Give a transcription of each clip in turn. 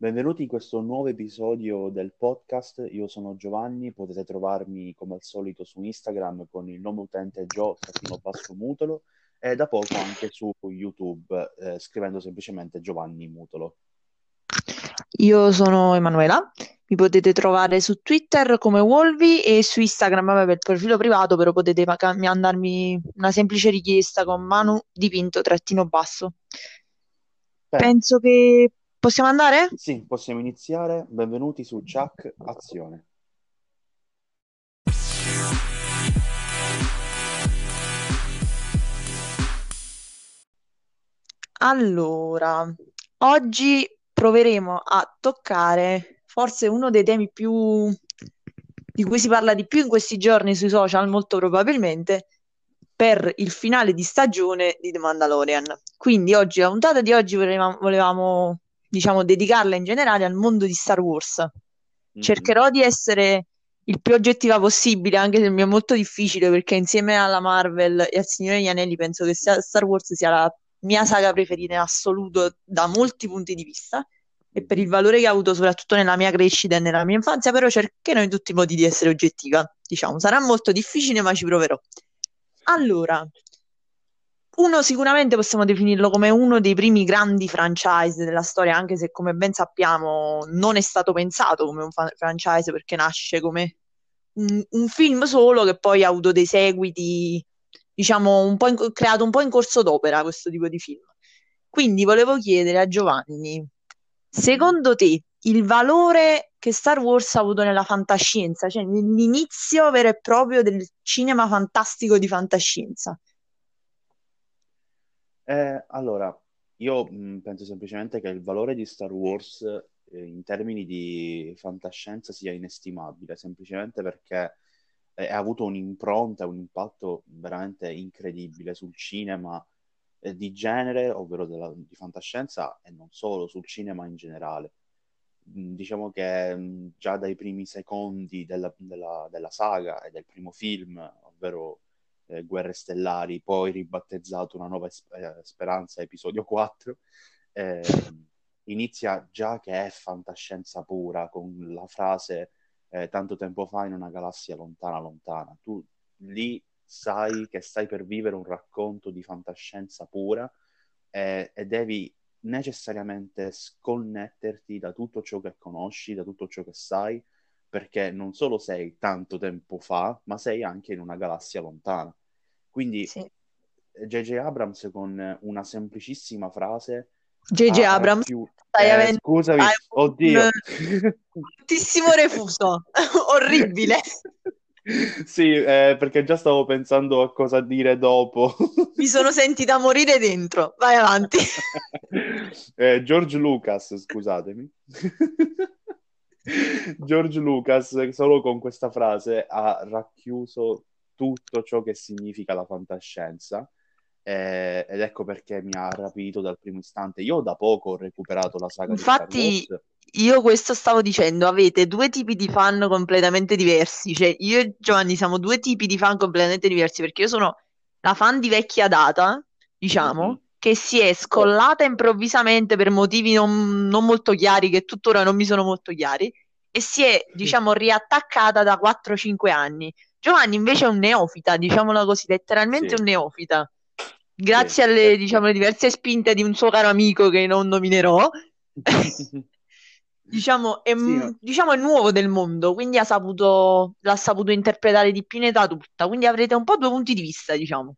Benvenuti in questo nuovo episodio del podcast. Io sono Giovanni, potete trovarmi come al solito su Instagram con il nome utente Gio-Mutolo e da poco anche su YouTube eh, scrivendo semplicemente Giovanni Mutolo. Io sono Emanuela, mi potete trovare su Twitter come Wolvi e su Instagram vabbè, per il profilo privato, però potete mandarmi una semplice richiesta con Manu dipinto trattino basso. Beh. Penso che possiamo andare? Sì, possiamo iniziare. Benvenuti su Chuck Azione. Allora, oggi proveremo a toccare forse uno dei temi più di cui si parla di più in questi giorni sui social, molto probabilmente, per il finale di stagione di The Mandalorian. Quindi oggi, la puntata di oggi volevamo, volevamo diciamo, dedicarla in generale al mondo di Star Wars. Mm-hmm. Cercherò di essere il più oggettiva possibile, anche se mi è molto difficile, perché insieme alla Marvel e al Signore degli Anelli penso che Star Wars sia la mia saga preferita in assoluto da molti punti di vista e per il valore che ha avuto soprattutto nella mia crescita e nella mia infanzia, però cercherò in tutti i modi di essere oggettiva. Diciamo, sarà molto difficile, ma ci proverò. Allora, uno sicuramente possiamo definirlo come uno dei primi grandi franchise della storia, anche se come ben sappiamo non è stato pensato come un fa- franchise perché nasce come un, un, film solo che poi ha avuto dei seguiti diciamo, un in, creato un po' in corso d'opera questo tipo di film. Quindi volevo chiedere a Giovanni, secondo te il valore che Star Wars ha avuto nella fantascienza, cioè l'inizio vero e proprio del cinema fantastico di fantascienza? Eh, allora, io mh, penso semplicemente che il valore di Star Wars eh, in termini di fantascienza sia inestimabile, semplicemente perché ha avuto un'impronta, un impatto veramente incredibile sul cinema eh, di genere, ovvero della, di fantascienza e non solo, sul cinema in generale. Mm, diciamo che mm, già dai primi secondi della, della, della saga e del primo film, ovvero eh, Guerre Stellari, poi ribattezzato Una nuova eh, speranza, episodio 4, eh, inizia già che è fantascienza pura, con la frase eh, tanto tempo fa in una galassia lontana, lontana. Tu lì sai che stai per vivere un racconto di fantascienza pura eh, e devi necessariamente sconnetterti da tutto ciò che conosci, da tutto ciò che sai, perché non solo sei tanto tempo fa, ma sei anche in una galassia lontana. Quindi J.J. Sì. Abrams con una semplicissima frase J.J. Abrams, più... stai eh, avendo... Scusami, oddio. Un bruttissimo refuso, orribile. Sì, eh, perché già stavo pensando a cosa dire dopo. Mi sono sentita morire dentro. Vai avanti. eh, George Lucas, scusatemi. George Lucas, solo con questa frase, ha racchiuso tutto ciò che significa la fantascienza eh, ed ecco perché mi ha rapito dal primo istante. Io da poco ho recuperato la saga Infatti, io questo stavo dicendo, avete due tipi di fan completamente diversi, cioè io e Giovanni siamo due tipi di fan completamente diversi perché io sono la fan di vecchia data, diciamo, mm-hmm. che si è scollata improvvisamente per motivi non, non molto chiari, che tuttora non mi sono molto chiari, e si è, diciamo, riattaccata da 4-5 anni. Giovanni invece è un neofita, diciamolo così, letteralmente sì. un neofita grazie sì, alle diciamo, diverse spinte di un suo caro amico che non nominerò, diciamo, è, sì, diciamo, è nuovo del mondo, quindi ha saputo, l'ha saputo interpretare di più in età tutta, quindi avrete un po' due punti di vista, diciamo,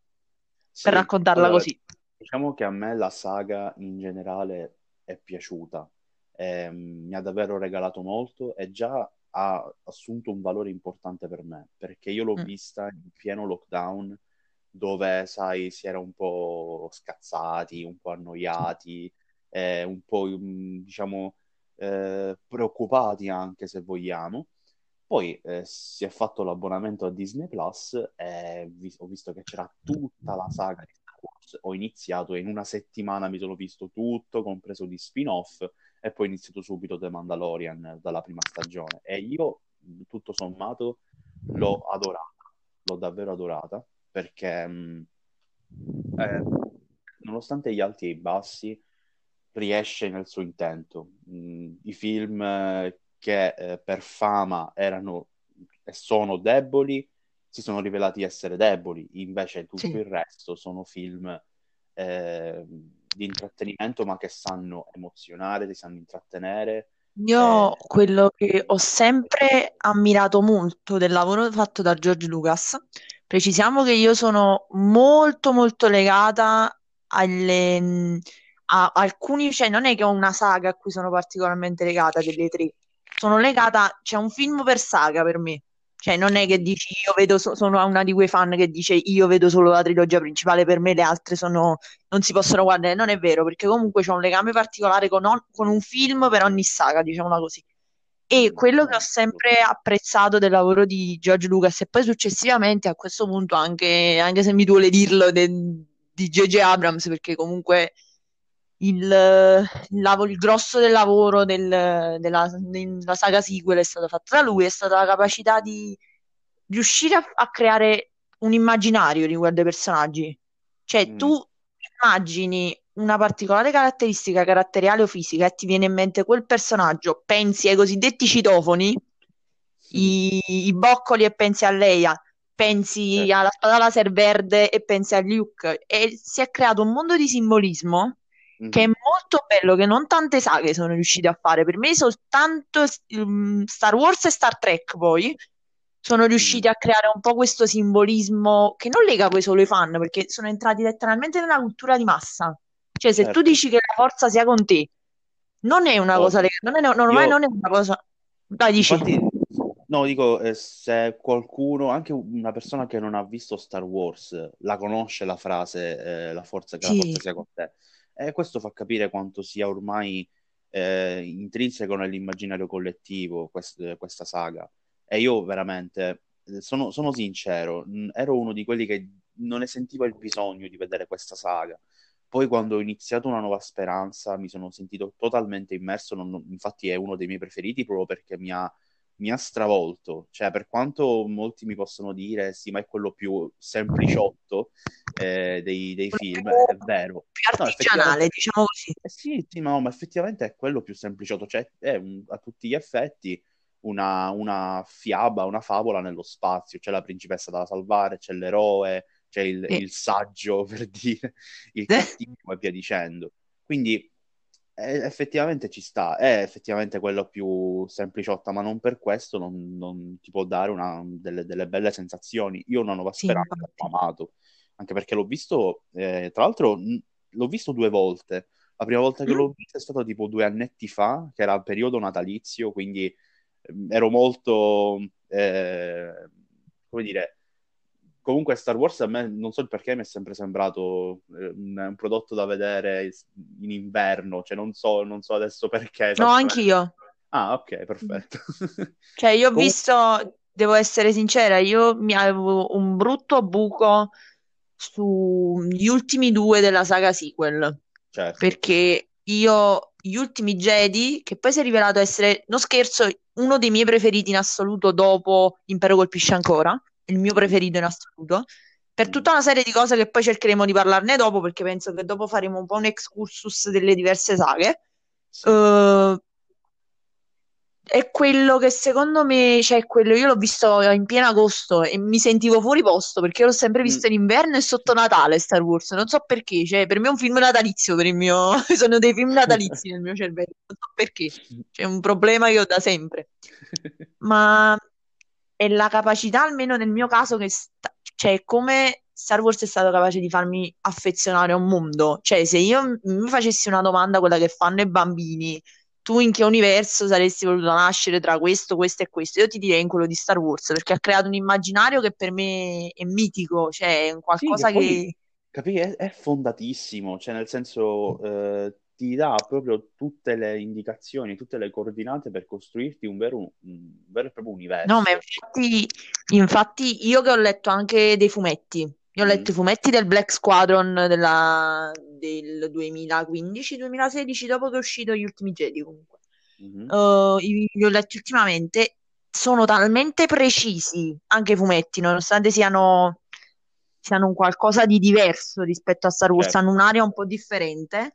per raccontarla allora, così. Diciamo che a me la saga in generale è piaciuta, eh, mi ha davvero regalato molto e già ha assunto un valore importante per me, perché io l'ho mm. vista in pieno lockdown dove, sai, si era un po' scazzati, un po' annoiati, eh, un po', mm, diciamo, eh, preoccupati anche, se vogliamo. Poi eh, si è fatto l'abbonamento a Disney Plus e vi- ho visto che c'era tutta la saga di Star Wars. Ho iniziato e in una settimana mi sono visto tutto, compreso di spin-off, e poi ho iniziato subito The Mandalorian dalla prima stagione. E io, tutto sommato, l'ho adorata, l'ho davvero adorata perché mh, eh, nonostante gli alti e i bassi, riesce nel suo intento. Mm, I film eh, che eh, per fama erano e sono deboli si sono rivelati essere deboli, invece tutto Sì. il resto sono film eh, di intrattenimento ma che sanno emozionare, ti sanno intrattenere. Io eh, quello che ho sempre ammirato molto del lavoro fatto da George Lucas, precisiamo che io sono molto molto legata alle, a alcuni, cioè non è che ho una saga a cui sono particolarmente legata delle tre, sono legata, c'è un film per saga per me, cioè non è che dici io vedo, so- sono una di quei fan che dice io vedo solo la trilogia principale, per me le altre sono, non si possono guardare, non è vero, perché comunque c'è un legame particolare con, on- con un film per ogni saga, diciamola così. E quello che ho sempre apprezzato del lavoro di George Lucas e poi successivamente a questo punto anche, anche se mi duole dirlo de- di J.J. Abrams perché comunque il, lav- il grosso del lavoro del- della, della saga sequel è stato fatto da lui, è stata la capacità di riuscire a, a creare un immaginario riguardo ai personaggi. Cioè, mm, tu immagini una particolare caratteristica caratteriale o fisica e ti viene in mente quel personaggio, pensi ai cosiddetti citofoni, i, i boccoli e pensi a Leia, pensi certo. alla spada laser verde e pensi a Luke e si è creato un mondo di simbolismo che è Mhm, molto bello, che non tante saghe sono riuscite a fare. Per me soltanto mm, Star Wars e Star Trek poi sono mm, riusciti a creare un po' questo simbolismo che non lega poi solo i fan, perché sono entrati letteralmente nella cultura di massa. Cioè, se tu certo. dici che la forza sia con te, non è una cosa Ovvio. legata, non è, no, ormai Io non è una cosa... Dai, dici. Infatti, no, dico, eh, se qualcuno, anche una persona che non ha visto Star Wars, la conosce la frase, eh, la forza, che la forza Sì, sia con te, e questo fa capire quanto sia ormai eh, intrinseco nell'immaginario collettivo quest- questa saga. E io veramente, eh, sono, sono sincero, mh, ero uno di quelli che non ne sentiva il bisogno di vedere questa saga. Poi quando ho iniziato Una Nuova Speranza mi sono sentito totalmente immerso, non- infatti è uno dei miei preferiti proprio perché mi ha, mi ha stravolto, cioè per quanto molti mi possono dire sì, ma è quello più sempliciotto eh, dei, dei film, è vero. più No, artigianale, diciamo così. eh sì, sì, ma, no, ma effettivamente è quello più sempliciotto, cioè è un- a tutti gli effetti una, una fiaba, una favola nello spazio, c'è la principessa da salvare, c'è l'eroe, c'è il, Sì. il saggio per dire, il cattivo e via dicendo. Quindi eh, effettivamente ci sta, è effettivamente quello più sempliciotta, ma non per questo non, non ti può dare una- delle, delle belle sensazioni. Io Una Nuova Sì, Speranza l'ho infatti. amato, anche perché l'ho visto, eh, tra l'altro l'ho visto due volte. La prima volta che Mm? l'ho visto è stato tipo due annetti fa, che era il periodo natalizio, quindi ehm, ero molto, eh, come dire, comunque Star Wars a me, non so il perché, mi è sempre sembrato eh, un, un prodotto da vedere in inverno, cioè non so, non so adesso perché No, anch'io. Ah, ok, perfetto. Cioè, io ho Comunque, visto, devo essere sincera, io mi avevo un brutto buco sugli ultimi due della saga sequel, certo. perché io, gli ultimi Jedi, che poi si è rivelato essere, non scherzo, uno dei miei preferiti in assoluto dopo Impero colpisce ancora, il mio preferito in assoluto, per Mm, tutta una serie di cose che poi cercheremo di parlarne dopo, perché penso che dopo faremo un po' un excursus delle diverse saghe. sì. Eh, è quello che secondo me, cioè quello io l'ho visto in pieno agosto e mi sentivo fuori posto perché l'ho sempre Mm, visto in inverno e sotto Natale Star Wars, non so perché, cioè per me è un film natalizio, per il mio... sono dei film natalizi nel mio cervello, non so perché, c'è un problema che ho da sempre, ma è la capacità, almeno nel mio caso, che sta- cioè come Star Wars è stato capace di farmi affezionare a un mondo, cioè se io mi facessi una domanda, quella che fanno i bambini tu in che universo saresti voluto nascere tra questo, questo e questo? Io ti direi in quello di Star Wars, perché ha creato un immaginario che per me è mitico, cioè è un Sì, che qualcosa poi, che... capì, è, è fondatissimo, cioè nel senso eh, ti dà proprio tutte le indicazioni, tutte le coordinate per costruirti un vero, un vero e proprio No, ma universo. infatti, infatti io che ho letto anche dei fumetti, io ho letto Mm, i fumetti del Black Squadron della- del 2015-2016, dopo che è uscito Gli Ultimi Jedi comunque. mhm, Uh, li ho letti ultimamente, sono talmente precisi, anche i fumetti, nonostante siano, siano un qualcosa di diverso rispetto a Star Wars, certo. hanno un'area un po' differente,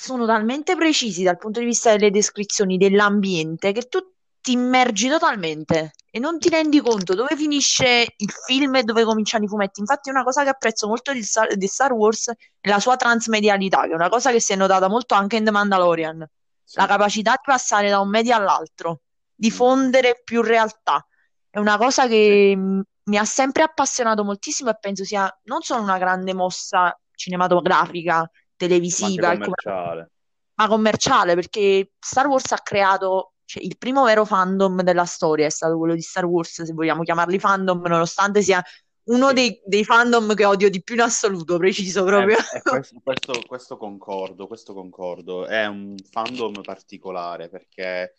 sono talmente precisi dal punto di vista delle descrizioni dell'ambiente che tu ti immergi totalmente e non ti rendi conto dove finisce il film e dove cominciano i fumetti. Infatti, una cosa che apprezzo molto di Star, di Star Wars è la sua transmedialità, che è una cosa che si è notata molto anche in The Mandalorian. Sì. La capacità di passare da un media all'altro, di fondere più realtà. È una cosa Sì. che mh, mi ha sempre appassionato moltissimo e penso sia non solo una grande mossa cinematografica, televisiva, come- commerciale. ma commerciale, perché Star Wars ha creato, cioè, il primo vero fandom della storia è stato quello di Star Wars, se vogliamo chiamarli fandom, nonostante sia uno Sì. dei, dei fandom che odio di più in assoluto, preciso Eh, proprio. eh, questo, questo- questo concordo, questo concordo. È un fandom particolare perché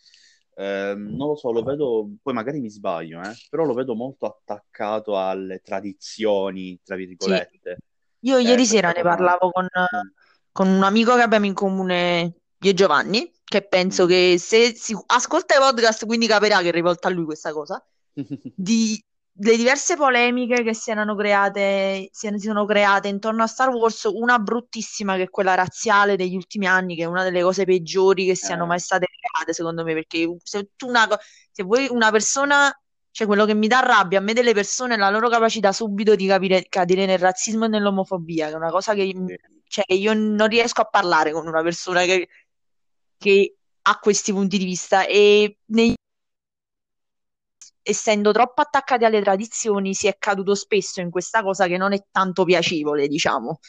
ehm, non lo so, lo vedo, poi magari mi sbaglio, eh, però lo vedo molto attaccato alle tradizioni, tra virgolette. Io Eh, ieri sera ne parlavo con, Mm. Con un amico che abbiamo in comune, io e Giovanni, che penso che se si ascolta i podcast, quindi capirà che è rivolta a lui questa cosa, di le diverse polemiche che si erano create, si sono create intorno a Star Wars, una bruttissima che è quella razziale degli ultimi anni, che è una delle cose peggiori che siano Eh. mai state create, secondo me, perché se tu una, se vuoi una persona, cioè quello che mi dà rabbia a me delle persone è la loro capacità subito di capire, cadere nel razzismo e nell'omofobia, che è una cosa che, Sì. Cioè, io non riesco a parlare con una persona che, che ha questi punti di vista e nei essendo troppo attaccati alle tradizioni, si è caduto spesso in questa cosa che non è tanto piacevole, diciamo,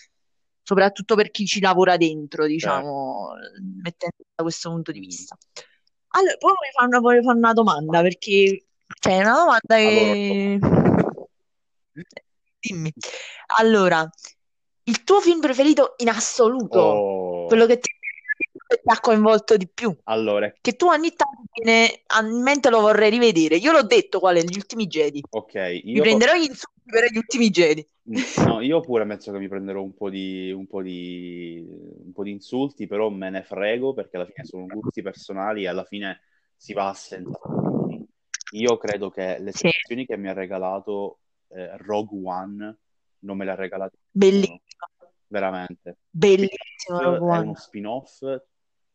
soprattutto per chi ci lavora dentro, diciamo, mettendo da questo punto di vista. Allora, poi voglio fare una, voglio fare una domanda, perché c'è una domanda che... Dimmi. Allora, il tuo film preferito in assoluto, Oh. quello che ti, ha coinvolto di più? Allora, che tu ogni tanto viene a mente lo vorrei rivedere. Io l'ho detto qual è Gli ultimi Jedi. ok, Mi prenderò gli insulti per gli ultimi Jedi. no, io pure penso che mi prenderò un po' di, un po' di, un po' di insulti, però me ne frego perché alla fine sono gusti personali e alla fine si va a sensazioni. Io credo che le Sì. sensazioni che mi ha regalato eh, Rogue One non me le ha regalate Bellissimo, veramente. bellissimo è uno spin-off,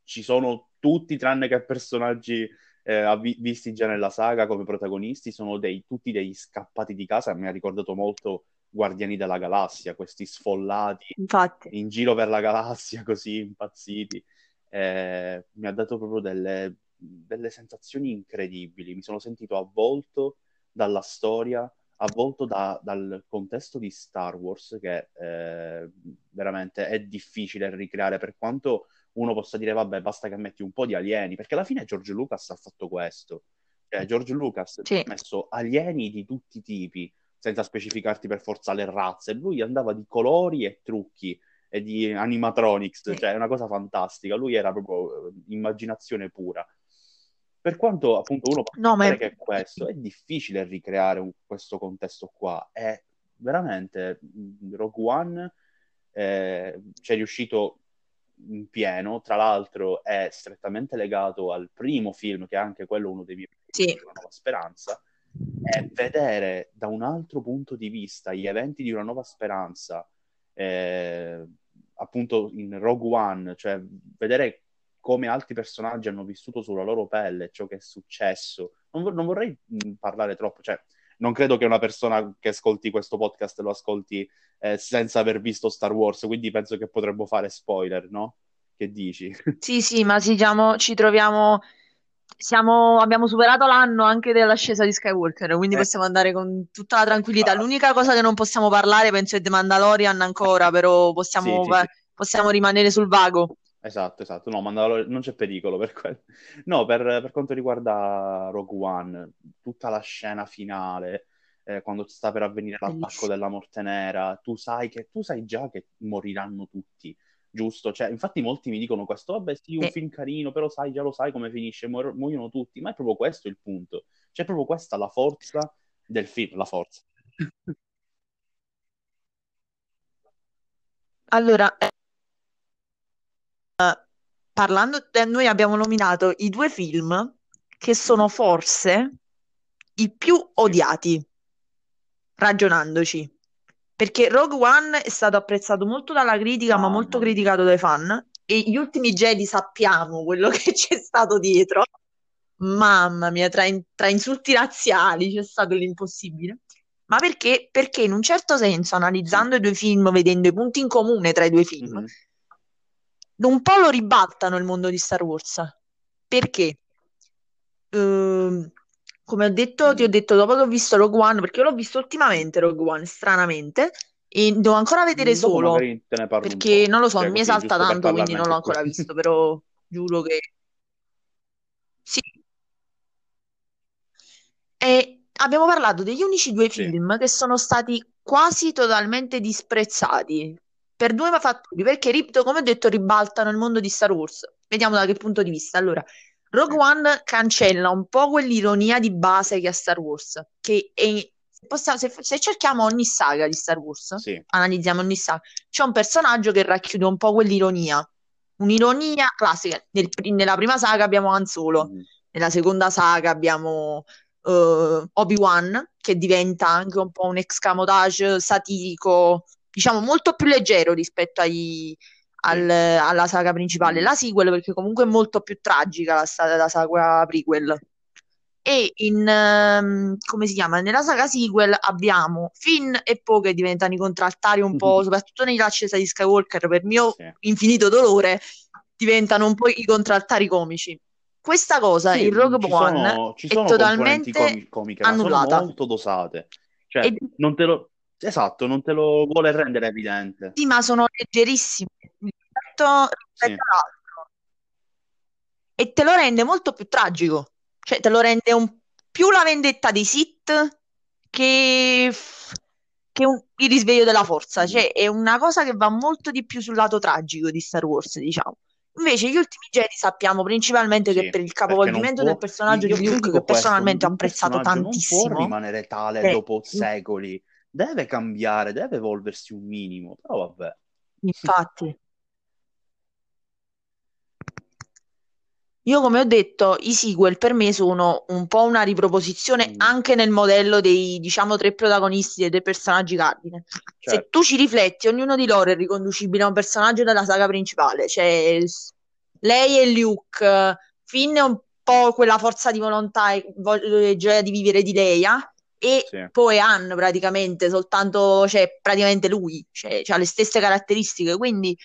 ci sono tutti tranne che personaggi eh, visti già nella saga come protagonisti, sono dei, tutti degli scappati di casa, mi ha ricordato molto Guardiani della Galassia, questi sfollati Infatti, in giro per la galassia così impazziti. Eh, mi ha dato proprio delle, delle sensazioni incredibili, mi sono sentito avvolto dalla storia, avvolto da- dal contesto di Star Wars che eh, veramente è difficile ricreare per quanto uno possa dire vabbè basta che metti un po' di alieni perché alla fine George Lucas ha fatto questo. Cioè George Lucas Sì. ha messo alieni di tutti i tipi senza specificarti per forza le razze. Lui andava di colori e trucchi e di animatronics Sì. cioè è una cosa fantastica. Lui era proprio eh, immaginazione pura per quanto appunto uno possa no, ma che è questo, è difficile ricreare un- questo contesto qua. È veramente mh, Rogue One eh, ci è riuscito in pieno. Tra l'altro, è strettamente legato al primo film, che è anche quello uno dei miei Sì. preferiti, Una nuova speranza. E vedere da un altro punto di vista gli eventi di una nuova speranza, eh, appunto in Rogue One, cioè vedere come altri personaggi hanno vissuto sulla loro pelle ciò che è successo. Non, vo- non vorrei parlare troppo, cioè, non credo che una persona che ascolti questo podcast lo ascolti eh, senza aver visto Star Wars, quindi penso che potremmo fare spoiler, no? Che dici? Sì, sì, ma ci, siamo- ci troviamo, siamo, abbiamo superato l'anno anche dell'ascesa di Skywalker, quindi Eh. possiamo andare con tutta la tranquillità. L'unica cosa che non possiamo parlare, penso, è The Mandalorian ancora, però possiamo, Sì, sì, sì. possiamo rimanere sul vago. Esatto, esatto. No, Mandalor- non c'è pericolo per quello. No, per, per quanto riguarda Rogue One, tutta la scena finale, eh, quando sta per avvenire l'attacco della Morte Nera, tu sai che tu sai già che moriranno tutti, giusto? Cioè, infatti molti mi dicono questo, vabbè, sì, un Sì. film carino, però sai, già lo sai come finisce, muor- muoiono tutti, ma è proprio questo il punto. C'è proprio questa la forza del film, la forza. Allora, eh, parlando, eh, noi abbiamo nominato i due film che sono forse i più odiati, ragionandoci. Perché Rogue One è stato apprezzato molto dalla critica, ma molto criticato dai fan. e gli ultimi Jedi sappiamo quello che c'è stato dietro. Mamma mia, tra, in- tra insulti razziali c'è stato l'impossibile. Ma perché? Perché in un certo senso, analizzando i due film, vedendo i punti in comune tra i due film, Mhm. Un po' lo ribaltano il mondo di Star Wars. Perché? Ehm, come ho detto, ti ho detto dopo che ho visto Rogue One, perché io l'ho visto ultimamente Rogue One, stranamente, e devo ancora vedere Dopo solo, perché non lo so, cioè mi esalta tanto, quindi non l'ho ancora visto, però giuro che sì. E abbiamo parlato degli unici due Sì, film che sono stati quasi totalmente disprezzati per due fattori, perché ri- come ho detto ribaltano il mondo di Star Wars. Vediamo da che punto di vista. Allora, Rogue One cancella un po' quell'ironia di base che ha Star Wars, che è, se, possiamo- se- se cerchiamo ogni saga di Star Wars, sì, analizziamo ogni saga, c'è un personaggio che racchiude un po' quell'ironia, un'ironia classica. Nel nella prima saga abbiamo Han Solo, Mhm. nella seconda saga abbiamo eh, Obi-Wan, che diventa anche un po' un escamotage satirico, diciamo molto più leggero rispetto ai- al- alla saga principale. La sequel, perché comunque è molto più tragica la, la saga prequel. E in, ehm, come si chiama? Nella saga sequel abbiamo Finn e Poe che diventano i contraltari un po', soprattutto nell'ascesa di Skywalker, per mio Sì. infinito dolore, diventano un po' i contraltari comici. Questa cosa Sì, in Rogue One sono, ci è totalmente comi- comiche, annullata. molto dosate. Cioè, E non te lo... Esatto, non te lo vuole rendere evidente. sì, ma sono leggerissime rispetto, Sì, rispetto all'altro. E te lo rende molto più tragico. Cioè, te lo rende un- più la vendetta dei Sith che, che un- il risveglio della forza. Mhm. Cioè, è una cosa che va molto di più sul lato tragico di Star Wars, diciamo. Invece, gli ultimi Jedi sappiamo principalmente che Sì, per il capovolgimento del può... personaggio Io, di Luke, che questo, personalmente ho apprezzato personaggio non può tantissimo, rimanere tale eh, dopo secoli, deve cambiare, deve evolversi un minimo, però vabbè. infatti. Io, come ho detto, i sequel per me sono un po' una riproposizione Mm, anche nel modello dei, diciamo, tre protagonisti dei tre personaggi cardine. Se certo, tu ci rifletti, ognuno di loro è riconducibile a un personaggio della saga principale. Cioè, lei è Luke, Finn è un po' quella forza di volontà e vo- e gioia di vivere di Leia, e sì, poi Han praticamente, soltanto, cioè, praticamente lui, cioè, ha le stesse caratteristiche, quindi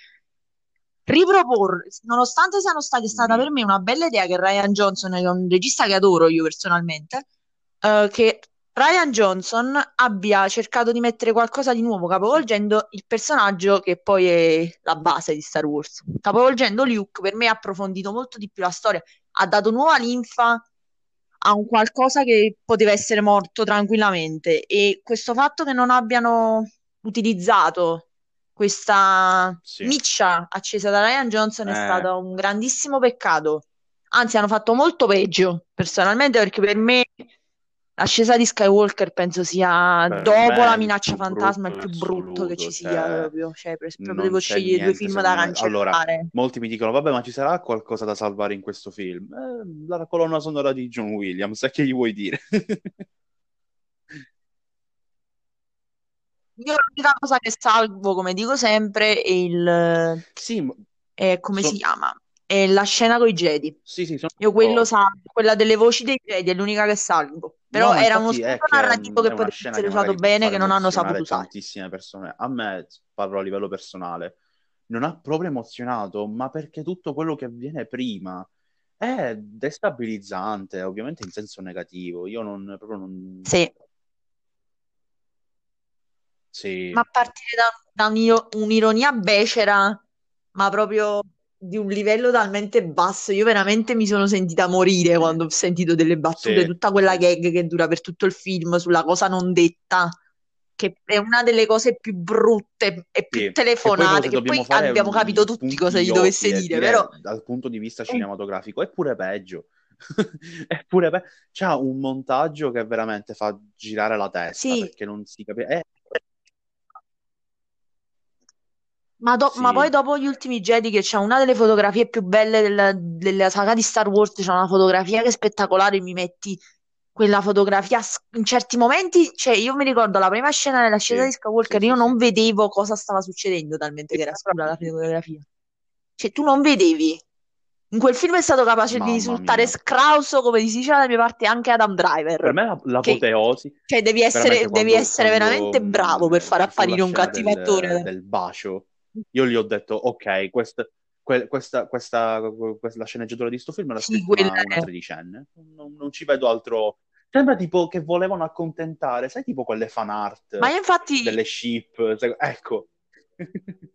riproporre, nonostante siano stati, è stata per me una bella idea che Ryan Johnson, che è un regista che adoro io personalmente, eh, che Ryan Johnson abbia cercato di mettere qualcosa di nuovo, capovolgendo il personaggio che poi è la base di Star Wars. Capovolgendo Luke, per me ha approfondito molto di più la storia, ha dato nuova linfa a un qualcosa che poteva essere morto tranquillamente e questo fatto che non abbiano utilizzato questa sì. miccia accesa da Ryan Johnson è Eh, stato un grandissimo peccato. Anzi, hanno fatto molto peggio, personalmente, perché per me l'ascesa di Skywalker penso sia per dopo la minaccia fantasma il più brutto che ci sia cioè proprio. Cioè, proprio devo scegliere due niente film da me. Allora, cancellare. molti mi dicono, vabbè, ma ci sarà qualcosa da salvare in questo film? Eh, la colonna sonora di John Williams, che gli vuoi dire? Io l'unica cosa che salvo, come dico sempre, è il... Sì, ma- è come si so- chiama? È la scena con i Jedi. sì, sì, Io quello salvo, quella delle voci dei Jedi è l'unica che salvo. Però No, era uno spunto che narrativo che una poteva essere che usato bene, che non hanno saputo usare. tantissime persone. A me, parlo a livello personale, non ha proprio emozionato, ma perché tutto quello che avviene prima è destabilizzante, ovviamente in senso negativo. Io non, proprio non... Sì. Sì, Ma a partire da, da un'iro- un'ironia becera, ma proprio di un livello talmente basso. Io veramente mi sono sentita morire sì, quando ho sentito delle battute, sì, tutta quella gag che dura per tutto il film sulla cosa non detta, che è una delle cose più brutte e più sì. Che poi telefonate, che poi abbiamo capito tutti cosa gli dovesse e dire, però dire dal punto di vista eh, cinematografico, è pure peggio. È pure pe- C'ha un montaggio che veramente fa girare la testa sì, perché non si capisce. Ma, do- ma poi Sì, dopo gli ultimi Jedi, che c'è una delle fotografie più belle del- della saga di Star Wars, c'è una fotografia che è spettacolare, mi metti quella fotografia s- in certi momenti, cioè io mi ricordo la prima scena dell'ascesa sì, di sì, Skywalker, sì, io sì. non vedevo cosa stava succedendo talmente che era scura la fotografia. Cioè, tu non vedevi. In quel film è stato capace di Mamma risultare mia. scrauso, come si dice dalla mia parte, anche Adam Per Driver. me la- Che, l'apoteosi, cioè, devi essere, veramente devi quando, essere quando, veramente bravo per mh, far fu la apparire un scena cattivo del, attore. del bacio, io gli ho detto, ok, quest- que- questa, questa, questa- la sceneggiatura di sto film l'ha Sì, scritta quella una, tredicenne, non, non ci vedo altro... Sembra tipo che volevano accontentare, sai, tipo quelle fan Ma art io infatti, delle ship, sai- ecco.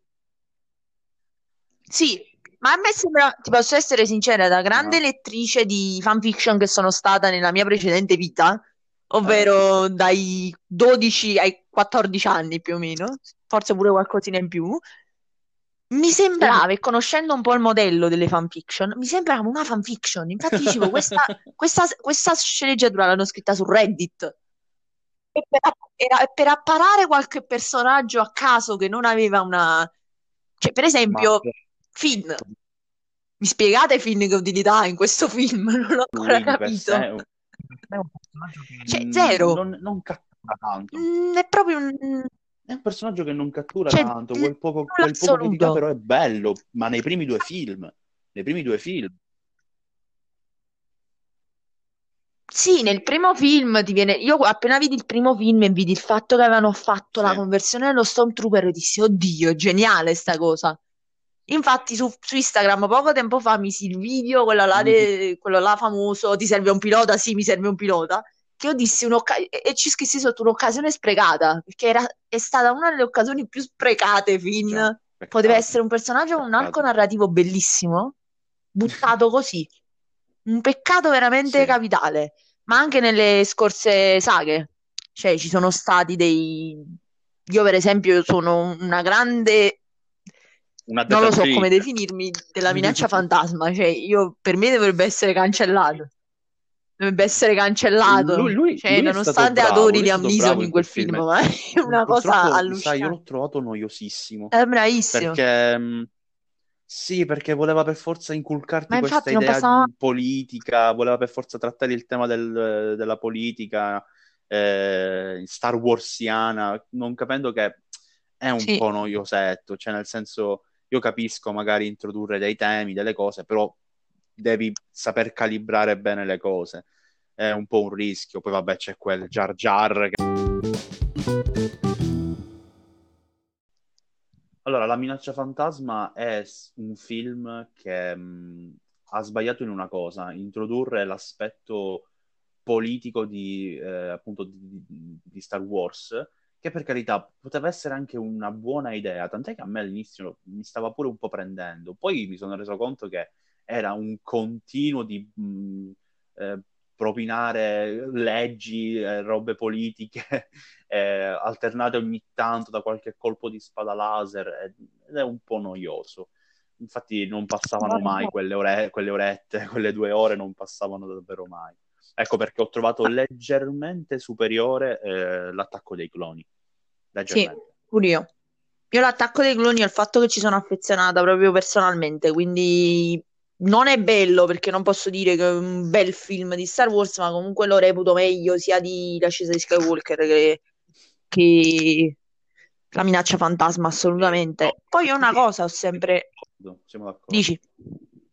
sì, ma a me sembra, ti posso essere sincera, da grande Ah, lettrice di fanfiction che sono stata nella mia precedente vita, eh, ovvero dai 12 ai 14 anni più o meno, forse pure qualcosina in più, mi sembrava, e conoscendo un po' il modello delle fanfiction, mi sembrava una fanfiction. Infatti dicevo, questa, questa, questa sceneggiatura l'hanno scritta su Reddit. E per, era per apparare qualche personaggio a caso che non aveva una... Cioè, per ma esempio, Finn. Mi spiegate Finn che utilità ha in questo film? Non l'ho ancora di per sé capito. è un, è un personaggio che Cioè, zero. non, non cattura tanto. Mm, è proprio un... È un personaggio che non cattura Cioè, tanto, quel poco, quel poco che ti dà però è bello, ma nei primi due film, nei primi due film, Sì, nel primo film ti viene. Io appena vidi il primo film e vidi il fatto che avevano fatto la sì, conversione dello Stormtrooper, dissi, oddio, è geniale sta cosa. Infatti su, su Instagram poco tempo fa misi il video, quello là, Mhm. de- quello là famoso, ti serve un pilota? Sì, mi serve un pilota. Che io dissi un'occasione, e ci scrissi sotto un'occasione sprecata, perché era, è stata una delle occasioni più sprecate, Finn. già, Poteva peccato, essere un personaggio con un arco peccato. narrativo bellissimo, buttato così. Un peccato veramente Sì, capitale, ma anche nelle scorse saghe. Cioè, ci sono stati dei... Io, per esempio, sono una grande... Non lo so come definirmi della minaccia fantasma. Cioè, io, per me dovrebbe essere cancellato. Dovrebbe essere cancellato. Lui, lui- Cioè, lui nonostante adori Neeson bravo in quel film, film. ma è una cosa sai, io allucinante. l'ho trovato noiosissimo, È bravissimo. perché mh, sì, perché voleva per forza inculcarti Ma questa idea passava... di politica, voleva per forza trattare il tema del- della politica eh, Star Warsiana, non capendo che è un Sì. po' noiosetto, cioè nel senso io capisco magari introdurre dei temi, delle cose, però devi saper calibrare bene le cose. È un po' un rischio. Poi vabbè c'è quel Jar Jar che... Allora, La minaccia fantasma è un film che mh, ha sbagliato in una cosa, introdurre l'aspetto politico di, eh, appunto, di- di Star Wars, che per carità poteva essere anche una buona idea, tant'è che a me all'inizio mi stava pure un po' prendendo. Poi mi sono reso conto che era un continuo di mh, eh, propinare leggi, eh, robe politiche eh, alternate ogni tanto da qualche colpo di spada laser ed è un po' noioso. Infatti non passavano mai quelle, ore- quelle orette, quelle due ore non passavano davvero mai. Ecco perché ho trovato leggermente superiore eh, l'attacco dei cloni. Sì, pure io. Io l'attacco dei cloni al fatto che ci sono affezionata proprio personalmente, quindi non è bello perché non posso dire che è un bel film di Star Wars, ma comunque lo reputo meglio sia di L'ascesa di Skywalker che, che La minaccia fantasma, assolutamente. Poi una cosa ho sempre... Siamo d'accordo. Dici?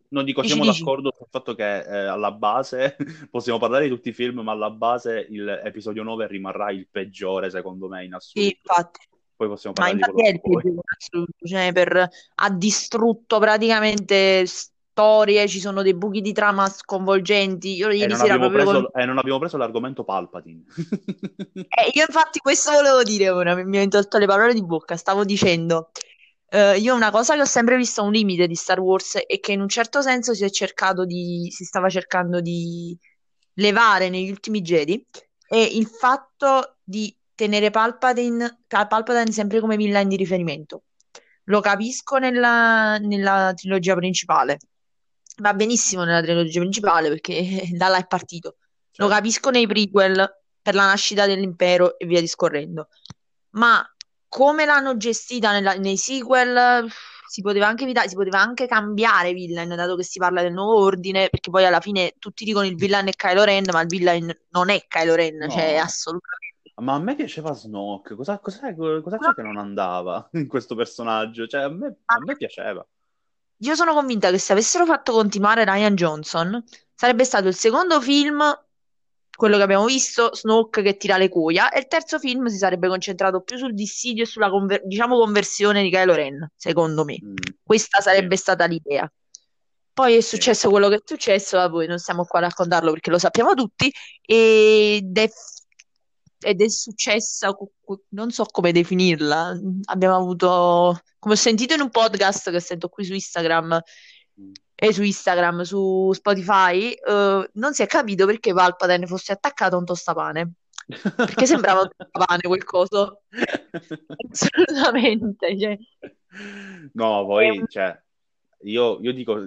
Non dico, Dici, siamo dici. d'accordo sul fatto che eh, alla base possiamo parlare di tutti i film, ma alla base il episodio 9 rimarrà il peggiore, secondo me, in Sì, assoluto. infatti. Poi possiamo Ma parlare di infatti quello che vuoi. in assoluto, cioè per, ha distrutto praticamente storie, ci sono dei buchi di trama sconvolgenti. Io ieri non sera abbiamo proprio preso, col- e non abbiamo preso l'argomento Palpatine. Eh, io infatti questo volevo dire ora, mi hai tolto le parole di bocca, stavo dicendo, eh, io una cosa che ho sempre visto un limite di Star Wars è che in un certo senso si è cercato di, si stava cercando di levare negli ultimi Jedi è il fatto di tenere Palpatine, Palpatine sempre come villain di riferimento. Lo capisco nella, nella trilogia principale, va benissimo nella trilogia principale perché da là è partito. Lo Certo. capisco nei prequel per la nascita dell'impero e via discorrendo. Ma come l'hanno gestita nella- nei sequel, si poteva anche evitare, si poteva anche cambiare villain, dato che si parla del nuovo ordine, perché poi alla fine tutti dicono il villain è Kylo Ren, ma il villain non è Kylo Ren, No. cioè assolutamente. Ma a me piaceva Snoke. Cosa, cos'è, cosa c'è che non andava in questo personaggio? Cioè, a me, a me piaceva. Io sono convinta che se avessero fatto continuare Ryan Johnson, sarebbe stato il secondo film, quello che abbiamo visto, Snoke che tira le cuoia, e il terzo film si sarebbe concentrato più sul dissidio e sulla conver- diciamo conversione di Kylo Ren, secondo me. Mm, Questa sarebbe sì, stata l'idea. Poi è successo quello che è successo, a voi non stiamo qua a raccontarlo perché lo sappiamo tutti, ed è, ed è successa, non so come definirla. Abbiamo avuto, come ho sentito in un podcast che sento qui su Instagram e su Instagram, su Spotify, eh, non si è capito perché Palpatine fosse attaccato a un tostapane. Perché sembrava un tostapane quel coso. Assolutamente. Cioè. No, poi, Ehm, cioè, io, io dico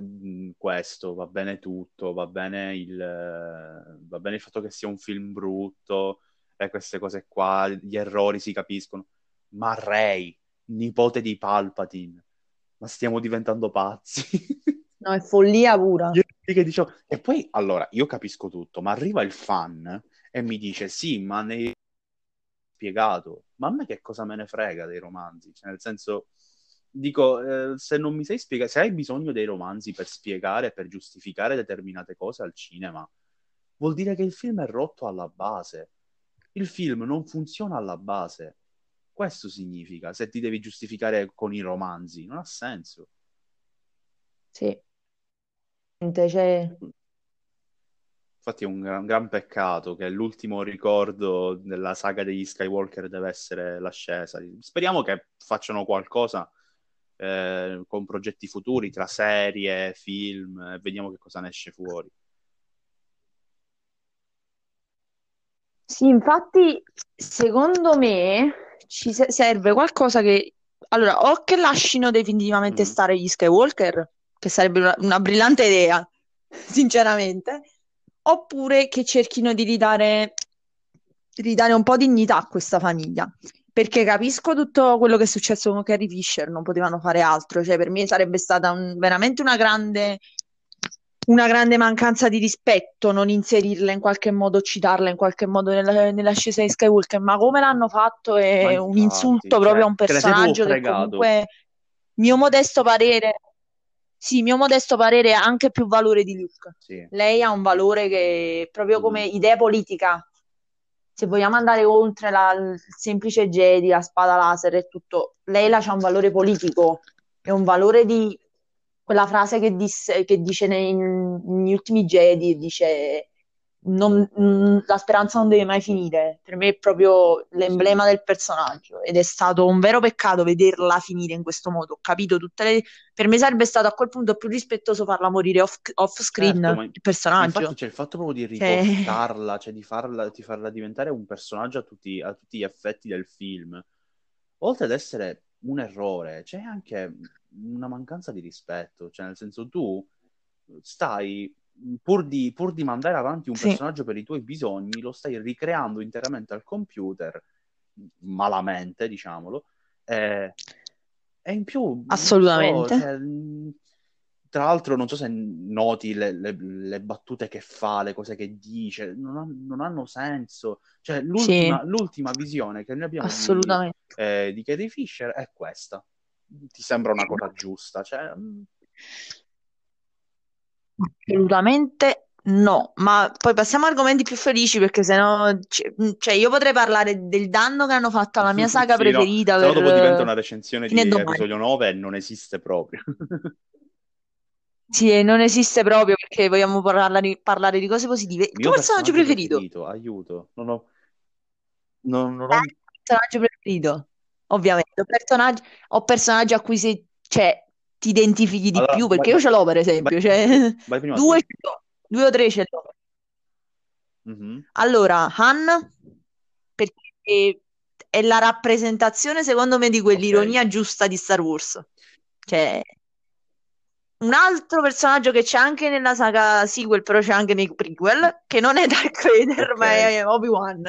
questo, va bene tutto, va bene il, va bene il fatto che sia un film brutto e queste cose qua, gli errori si capiscono, ma Rey, nipote di Palpatine, ma stiamo diventando pazzi. no, è follia pura. Dicevo, e poi, allora, io capisco tutto, ma arriva il fan e mi dice, sì, ma nei spiegato, ma a me che cosa me ne frega dei romanzi? Cioè, nel senso, dico, eh, se non mi sai spiegare, se hai bisogno dei romanzi per spiegare, per giustificare determinate cose al cinema, vuol dire che il film è rotto alla base. Il film non funziona alla base. Questo significa, se ti devi giustificare con i romanzi, non ha senso. Sì. Cioè, Infatti è un gran, gran peccato che l'ultimo ricordo della saga degli Skywalker deve essere l'ascesa. Speriamo che facciano qualcosa eh, con progetti futuri, tra serie, film, e vediamo che cosa ne esce fuori. Sì, infatti, secondo me ci se- serve qualcosa che... Allora, o che lasciino definitivamente Mhm. stare gli Skywalker, che sarebbe una, una brillante idea, sinceramente, oppure che cerchino di ridare, ridare un po' dignità a questa famiglia. Perché capisco tutto quello che è successo con Carrie Fisher, non potevano fare altro. Cioè, per me sarebbe stata un- veramente una grande una grande mancanza di rispetto non inserirla in qualche modo, citarla in qualche modo nella, nell'ascesa di Skywalker, ma come l'hanno fatto è un infatti, insulto proprio a cioè, un personaggio che comunque, mio modesto parere, sì, mio modesto parere ha anche più valore di Luke. Sì. Lei ha un valore che proprio come Mhm. idea politica, se vogliamo andare oltre la- il semplice Jedi, la spada laser e tutto, lei là c'ha un valore politico, è un valore di quella frase che, disse, che dice nei- negli ultimi Jedi, dice non- mm, la speranza non deve mai finire. Per me è proprio l'emblema del personaggio ed è stato un vero peccato vederla finire in questo modo. Ho capito tutte le... Per me sarebbe stato a quel punto più rispettoso farla morire off, off screen Certo, il personaggio. infatti c'è il fatto proprio di Cioè, riportarla, cioè di farla, di farla diventare un personaggio a tutti, a tutti gli effetti del film. Oltre ad essere un errore, c'è anche una mancanza di rispetto, cioè nel senso tu stai, pur di, pur di mandare avanti un sì, personaggio per i tuoi bisogni, lo stai ricreando interamente al computer, malamente, diciamolo, e, e in più, non so, assolutamente. cioè, tra l'altro non so se noti le, le- le battute che fa, le cose che dice, non, ha- non hanno senso. Cioè, Sì, l'ultima, l'ultima visione che noi abbiamo di, eh, di Carrie Fisher è questa. Ti sembra una cosa giusta? Cioè, mh, Assolutamente no, ma poi passiamo a argomenti più felici perché sennò, c- cioè io potrei parlare del danno che hanno fatto alla mia saga sì, preferita no per dopo diventa una recensione di episodio 9 e non esiste proprio. Sì, e non esiste proprio perché vogliamo parlare di, parlare di cose positive. Il tuo Mio personaggio preferito? aiuto. Non ho, non, non ho... personaggio preferito, ovviamente. Ho personaggi, ho personaggi a cui si, cioè, ti identifichi di Allora, più vai, perché io ce l'ho per vai, esempio, cioè, vai prima due tu. ce l'ho, due o tre ce l'ho. Mhm. Allora, Han, perché è la rappresentazione, secondo me, di Ok. quell'ironia giusta di Star Wars. Cioè, un altro personaggio che c'è anche nella saga sequel, però c'è anche nei prequel, che non è Darth Vader, ma Ok. è Obi-Wan,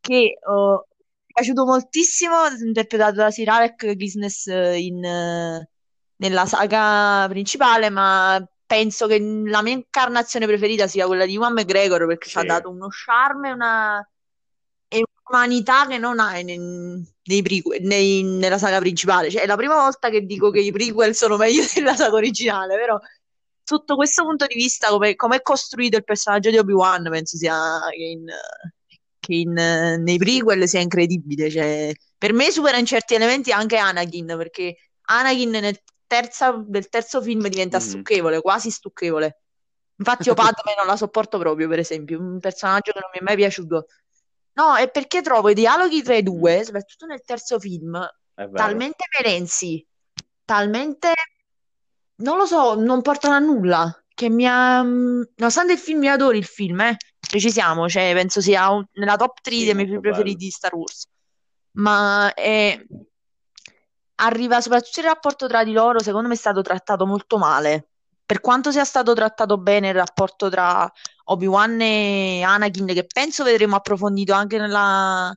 che oh, mi è piaciuto moltissimo, interpretato da Sir Alec Guinness eh, in, eh, nella saga principale, ma penso che la mia incarnazione preferita sia quella di Ewan McGregor perché ci ha Sì. dato uno charme, una, è un'umanità che non hai nei, nei prequel, nei- nella saga principale. Cioè, è la prima volta che dico che i prequel sono meglio della saga originale, però sotto questo punto di vista, come è costruito il personaggio di Obi-Wan, penso sia che, in, che in, nei prequel sia incredibile. Cioè, per me supera in certi elementi anche Anakin, perché Anakin nel, terza, nel terzo film diventa Mhm. stucchevole, quasi stucchevole. Infatti io Padme non la sopporto proprio, per esempio, un personaggio che non mi è mai piaciuto. No, è perché trovo i dialoghi tra i Mm. due, soprattutto nel terzo film, talmente melensi, talmente, non lo so, non portano a nulla, che mi ha... Nonostante il film, io adoro il film, eh, precisiamo, cioè penso sia un- nella top 3 Sì, dei miei film preferiti bello. di Star Wars, ma è- arriva soprattutto il rapporto tra di loro, secondo me è stato trattato molto male. Per quanto sia stato trattato bene il rapporto tra Obi-Wan e Anakin, che penso vedremo approfondito anche nella,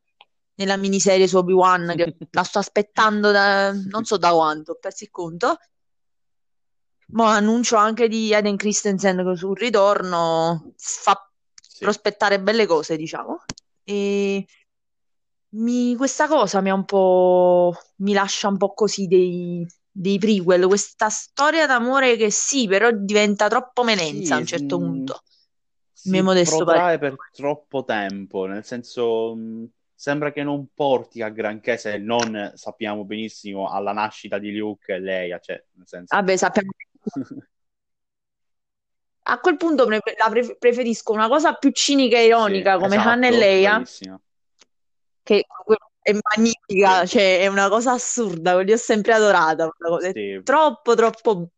nella miniserie su Obi-Wan, che la sto aspettando da non so da quanto, ho perso il conto. Mo' annuncio anche di Hayden Christensen sul ritorno, fa Sì. prospettare belle cose, diciamo. E mi- questa cosa mi ha un po', mi lascia un po' così dei, dei prequel, questa storia d'amore che sì, però diventa troppo melenza a un certo mm, punto. Si protrae per troppo tempo, nel senso mh, sembra che non porti a granché se non sappiamo benissimo alla nascita di Luke e Leia, cioè nel senso Vabbè, sappiamo. A quel punto pre- la pre- preferisco una cosa più cinica e sì, ironica come Han e esatto, Leia, bravissima. che è magnifica, Sì, cioè è una cosa assurda, li ho sempre adorata. sì, troppo, troppo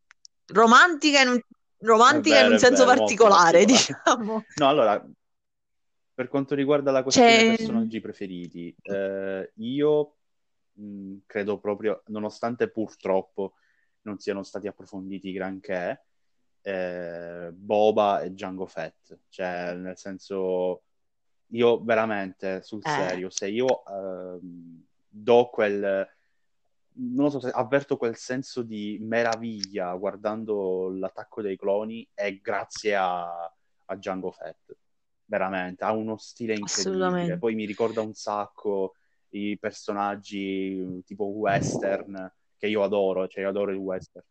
romantica in un, romantica in vero, un è senso vero, particolare, diciamo. No, allora, per quanto riguarda la questione Cioè, personaggi preferiti, eh, io mh, credo proprio, nonostante purtroppo non siano stati approfonditi granché, eh, Boba e Jango Fett, cioè nel senso, io veramente sul eh, serio, se io ehm, do quel, non lo so, se avverto quel senso di meraviglia guardando l'attacco dei cloni è grazie a, a Jango Fett, veramente, ha uno stile incredibile, poi mi ricorda un sacco i personaggi tipo western che io adoro, cioè io adoro il western.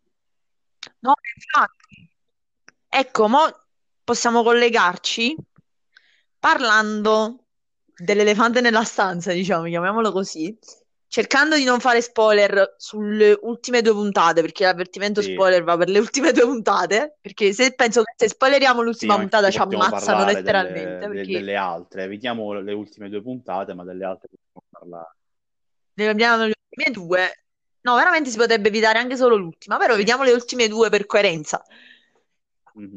No, infatti. Ecco, mo possiamo collegarci parlando dell'elefante nella stanza, diciamo, chiamiamolo così, cercando di non fare spoiler sulle ultime due puntate, perché l'avvertimento Sì, spoiler va per le ultime due puntate, perché se penso che se spoileriamo sì, l'ultima ma puntata ci ammazzano letteralmente, delle, de- perché delle altre, evitiamo le ultime due puntate, ma delle altre possiamo parlare. ne abbiamo le ultime due. No, veramente si potrebbe evitare anche solo l'ultima, però Sì. vediamo le ultime due per coerenza.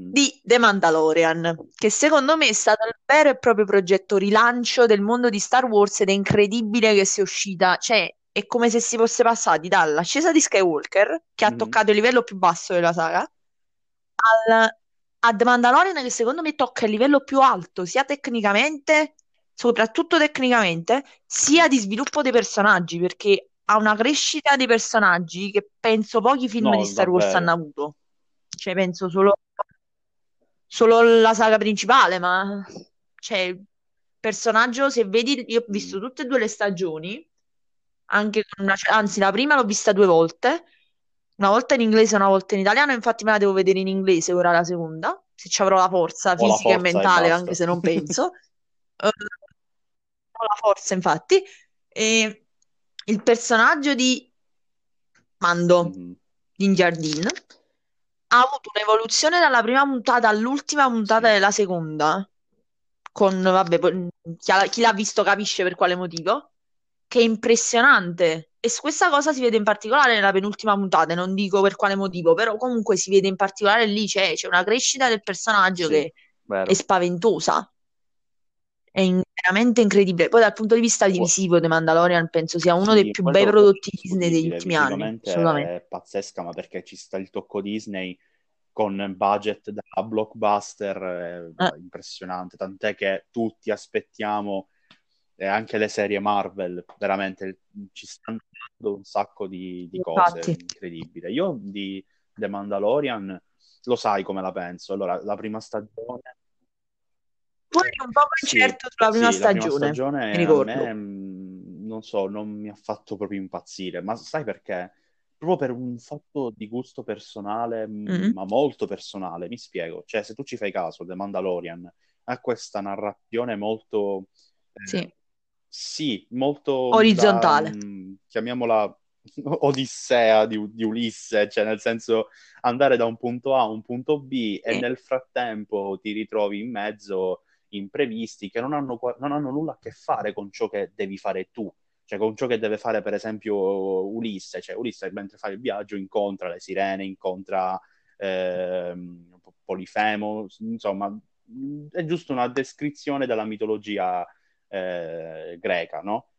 Di The Mandalorian, che secondo me è stato il vero e proprio progetto rilancio del mondo di Star Wars ed è incredibile che sia uscita, cioè è come se si fosse passati dall'ascesa di Skywalker, che ha Mhm. toccato il livello più basso della saga, al, a The Mandalorian che secondo me tocca il livello più alto, sia tecnicamente, soprattutto tecnicamente, sia di sviluppo dei personaggi, perché ha una crescita dei personaggi che penso pochi film No, di Star Wars davvero. hanno avuto. Cioè, penso solo, solo la saga principale, ma cioè, il personaggio, se vedi, io ho visto Mm. tutte e due le stagioni, anche con una, anzi, la prima l'ho vista due volte, una volta in inglese e una volta in italiano, infatti me la devo vedere in inglese ora la seconda, se ci avrò la forza Ho la fisica e forza e mentale, anche se non penso. Eh, ho la forza, infatti. E il personaggio di Mando, Mhm. Din Djarin, ha avuto un'evoluzione dalla prima puntata all'ultima puntata Sì. della seconda, con, vabbè, poi, chi ha- chi l'ha visto capisce per quale motivo, che è impressionante. E questa cosa si vede in particolare nella penultima puntata, e non dico per quale motivo, però comunque si vede in particolare lì, c'è, c'è una crescita del personaggio Sì, che vero. è spaventosa. È in- veramente incredibile. Poi dal punto di vista visivo, The Mandalorian penso sia uno Sì, dei più bei prodotti Disney degli ultimi anni, assolutamente. è pazzesca, ma perché ci sta il tocco Disney con budget da blockbuster Eh. impressionante, tant'è che tutti aspettiamo e anche le serie Marvel, veramente ci stanno dando un sacco di, di cose incredibili. Io di The Mandalorian lo sai come la penso. Allora, la prima stagione eri un po' Sì, incerto sulla prima sì, la prima stagione, stagione a me, mh, non so, non mi ha fatto proprio impazzire, ma sai perché? Proprio per un fatto di gusto personale, Mm. ma molto personale, mi spiego. Cioè, se tu ci fai caso, The Mandalorian ha questa narrazione molto, eh, Sì, sì, molto da, orizzontale. mh, chiamiamola Odissea di, di Ulisse, cioè nel senso andare da un punto A a un punto B e Sì. nel frattempo ti ritrovi in mezzo imprevisti che non hanno, non hanno nulla a che fare con ciò che devi fare tu, cioè con ciò che deve fare per esempio Ulisse, cioè Ulisse mentre fa il viaggio incontra le sirene, incontra ehm, Polifemo, insomma è giusto una descrizione della mitologia eh, greca, no?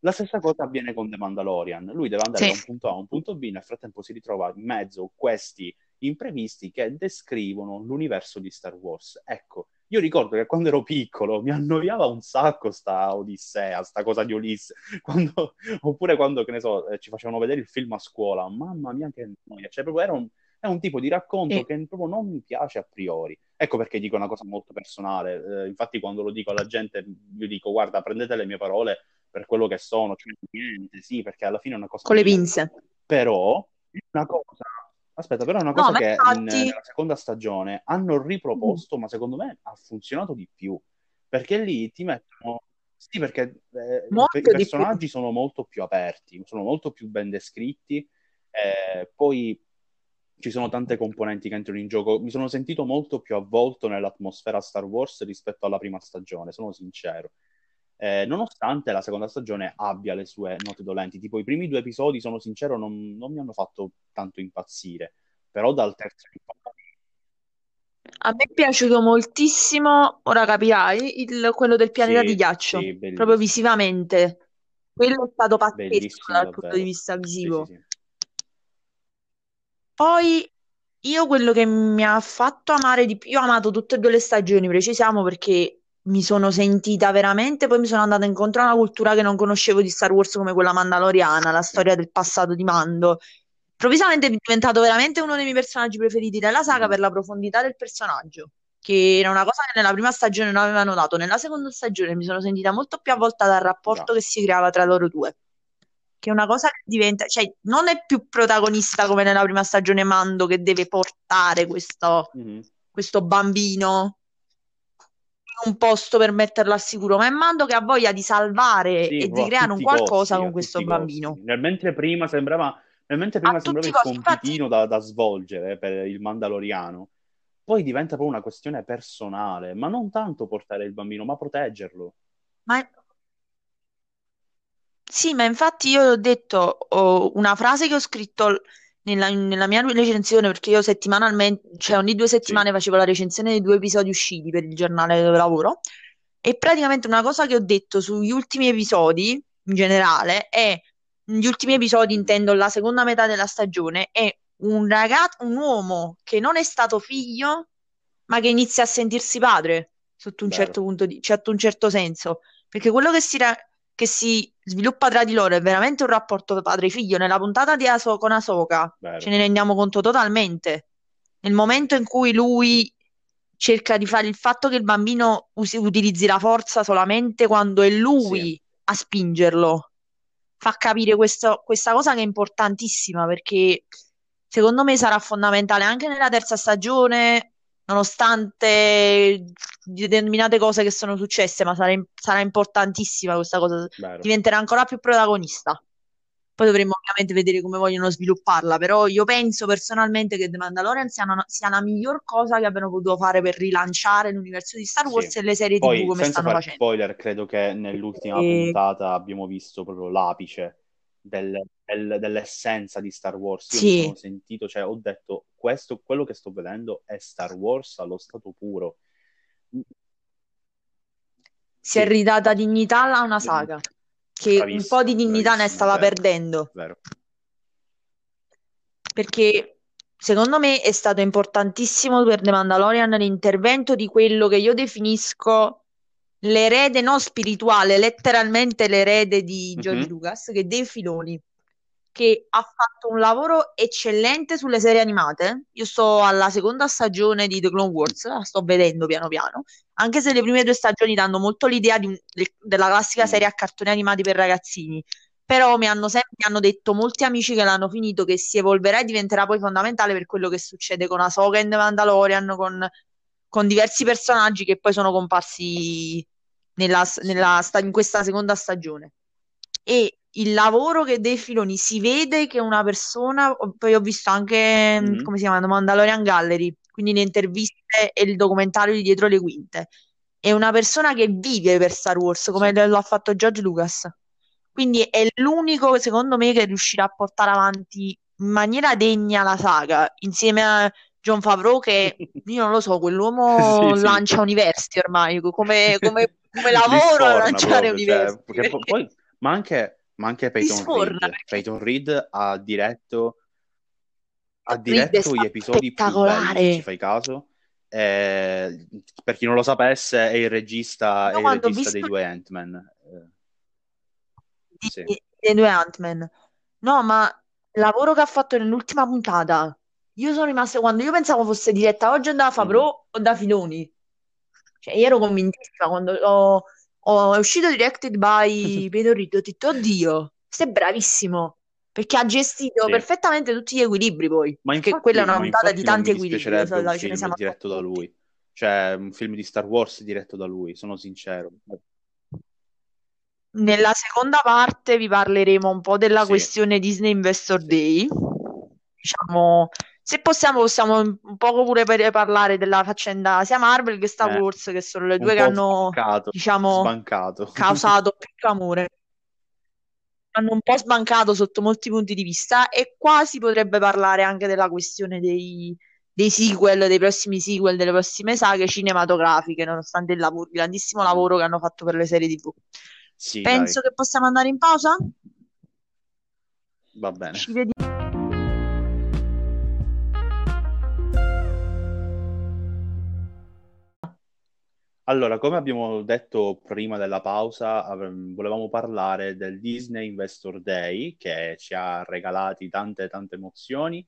La stessa cosa avviene con The Mandalorian. Lui deve andare Sì. da un punto A a un punto B, nel frattempo si ritrova in mezzo questi imprevisti che descrivono l'universo di Star Wars. Ecco, io ricordo che quando ero piccolo mi annoiava un sacco sta Odissea, sta cosa di Ulisse, quando, oppure quando, che ne so, eh, ci facevano vedere il film a scuola, mamma mia che noia, cioè proprio era un, è un tipo di racconto Sì. che proprio non mi piace a priori. Ecco perché dico una cosa molto personale. Eh, infatti quando lo dico alla gente, io dico, guarda, prendete le mie parole per quello che sono, cioè niente, sì, perché alla fine è una cosa Con le pinze. Però è una cosa, aspetta, però è una No, cosa ma che in- infatti, nella seconda stagione hanno riproposto, ma secondo me ha funzionato di più, perché lì ti mettono, sì, perché eh, i personaggi sono molto più aperti, sono molto più ben descritti, eh, poi ci sono tante componenti che entrano in gioco. Mi sono sentito molto più avvolto nell'atmosfera Star Wars rispetto alla prima stagione, sono sincero. Eh, nonostante la seconda stagione abbia le sue note dolenti, tipo i primi due episodi, sono sincero, non, non mi hanno fatto tanto impazzire, però dal terzo in poi, A me è piaciuto moltissimo, ora capirai, il- quello del pianeta di sì, ghiaccio, sì, proprio visivamente. Quello è stato pazzesco bellissimo dal punto di davvero. vista visivo. sì. Poi io quello che mi ha fatto amare di più, io ho amato tutte e due le stagioni, precisiamo, perché mi sono sentita veramente, poi mi sono andata incontro a una cultura che non conoscevo di Star Wars come quella mandaloriana, la storia del passato di Mando. Improvvisamente è diventato veramente uno dei miei personaggi preferiti della saga per la profondità del personaggio, che era una cosa che nella prima stagione non avevano dato. Nella seconda stagione mi sono sentita molto più avvolta dal rapporto che si creava tra loro due che è una cosa che diventa, cioè non è più protagonista come nella prima stagione Mando che deve portare questo, Mhm. questo bambino in un posto per metterlo al sicuro, ma è Mando che ha voglia di salvare Sì, e di creare un qualcosa costi, con questo bambino. Nel mentre prima sembrava, nel mentre prima sembrava il costi, infatti, compitino da, da svolgere per il Mandaloriano, poi diventa proprio una questione personale, ma non tanto portare il bambino, ma proteggerlo. ma Sì, ma infatti io ho detto ho una frase che ho scritto nella, nella mia recensione, perché io settimanalmente, cioè ogni due Sì, settimane facevo la recensione dei due episodi usciti per il giornale dove lavoro, e praticamente una cosa che ho detto sugli ultimi episodi, in generale, è, gli ultimi episodi intendo la seconda metà della stagione, è un ragazzo, un uomo che non è stato figlio, ma che inizia a sentirsi padre, sotto un vero. certo punto di, sotto un certo senso. Perché quello che si, ra- che si sviluppa tra di loro è veramente un rapporto padre-figlio. Nella puntata di Aso- con Ahsoka Vero. ce ne rendiamo conto totalmente. Nel momento in cui lui cerca di fare il fatto che il bambino usi- utilizzi la forza solamente quando è Sì, lui a spingerlo, fa capire questo- questa cosa che è importantissima perché secondo me sarà fondamentale anche nella terza stagione, nonostante determinate cose che sono successe, ma sarà, sarà importantissima questa cosa, vero. diventerà ancora più protagonista. Poi dovremmo ovviamente vedere come vogliono svilupparla, però io penso personalmente che The Mandalorian sia, una- sia la miglior cosa che abbiano potuto fare per rilanciare l'universo di Star Wars Sì. e le serie TV Poi, come senza stanno fare facendo. spoiler, credo che nell'ultima E- puntata abbiamo visto proprio l'apice del- del- dell'essenza di Star Wars. Io mi Sì. sono sentito, cioè ho detto, questo, quello che sto vedendo è Star Wars allo stato puro. si è Sì, ridata dignità a una saga che un po' di dignità ne stava vero, perdendo. vero. Perché secondo me è stato importantissimo per The Mandalorian l'intervento di quello che io definisco l'erede non spirituale, letteralmente l'erede di George Mhm. Lucas, che è Dave Filoni. che ha fatto un lavoro eccellente sulle serie animate. Io sto alla seconda stagione di The Clone Wars, la sto vedendo piano piano, anche se le prime due stagioni danno molto l'idea di de- della classica serie a cartoni animati per ragazzini. Però mi hanno sempre mi hanno detto molti amici che l'hanno finito che si evolverà e diventerà poi fondamentale per quello che succede con Ahsoka in The Mandalorian, con, con diversi personaggi che poi sono comparsi nella, nella sta- in questa seconda stagione. E il lavoro che Dave Filoni si vede che una persona, poi ho visto anche, mm, Mhm. come si chiama, Mandalorian Gallery, quindi le interviste e il documentario di dietro le quinte. È una persona che vive per Star Wars, come Sì. lo ha fatto George Lucas. Quindi è l'unico, secondo me, che riuscirà a portare avanti in maniera degna la saga, insieme a John Favreau, che io non lo so, quell'uomo Sì, sì. lancia universi ormai, come, come- come lavoro a sforna lanciare proprio, cioè, universi. po- poi, ma anche, ma anche Peyton sforna, Reed. Peyton Reed ha diretto, ha diretto gli episodi più belli, ci fai caso. Eh, per chi non lo sapesse, è il regista, è il regista dei due Ant-Man. Eh, sì. dei due Ant-Man, no, ma il lavoro che ha fatto nell'ultima puntata, io sono rimasta quando io pensavo fosse diretta oggi da Favreau Mhm. o da Filoni. Cioè, io ero convintissima quando ho- ho- è uscito directed by Peter Reed, ho detto, oddio, è bravissimo, perché ha gestito Sì. perfettamente tutti gli equilibri poi, Ma infatti, quella è una puntata di tanti equilibri, un ce ne film siamo diretto da lui. Cioè, un film di Star Wars diretto da lui, sono sincero. Nella seconda parte vi parleremo un po' della Sì. questione Disney Investor. Day. Diciamo, se possiamo, possiamo un poco pure parlare della faccenda sia Marvel che Star Eh, Wars, che sono le due che hanno, sbancato, diciamo, sbancato. causato più clamore. Hanno un po' sbancato sotto molti punti di vista e qua si potrebbe parlare anche della questione dei, dei sequel, dei prossimi sequel, delle prossime saghe cinematografiche, nonostante il lavoro- il grandissimo lavoro che hanno fatto per le serie TV. Sì, Penso dai, che possiamo andare in pausa? va bene. Ci vediamo. Allora, come abbiamo detto prima della pausa, volevamo parlare del Disney Investor Day che ci ha regalati tante tante emozioni.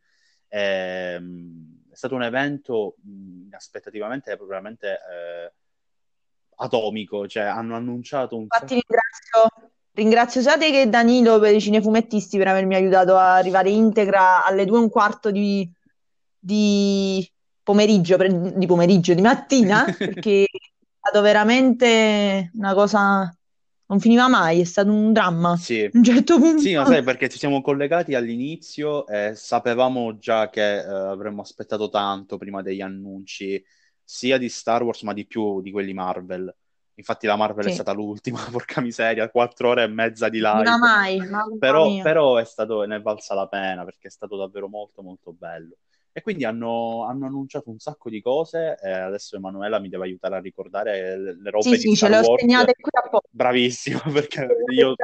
Ehm, è stato un evento mh, inaspettativamente veramente eh, atomico, cioè hanno annunciato un Infatti ringrazio, ringrazio sia te che Danilo per i cinefumettisti per avermi aiutato a arrivare integra alle due e un quarto di, di pomeriggio, di pomeriggio, di mattina, perché stato veramente una cosa... Non finiva mai, è stato un dramma. Sì. A un certo punto... Sì, ma sai perché ci siamo collegati all'inizio e sapevamo già che eh, avremmo aspettato tanto prima degli annunci, sia di Star Wars, ma di più di quelli Marvel. Infatti la Marvel è Sì. stata l'ultima, porca miseria, quattro ore e mezza di live. mai, mamma Però, però è stato, ne è valsa la pena perché è stato davvero molto molto bello. E quindi hanno, hanno annunciato un sacco di cose e adesso Emanuela mi deve aiutare a ricordare le, le robe Sì, di sì, ce Star le ho segnate qui apposta. Bravissimo, perché io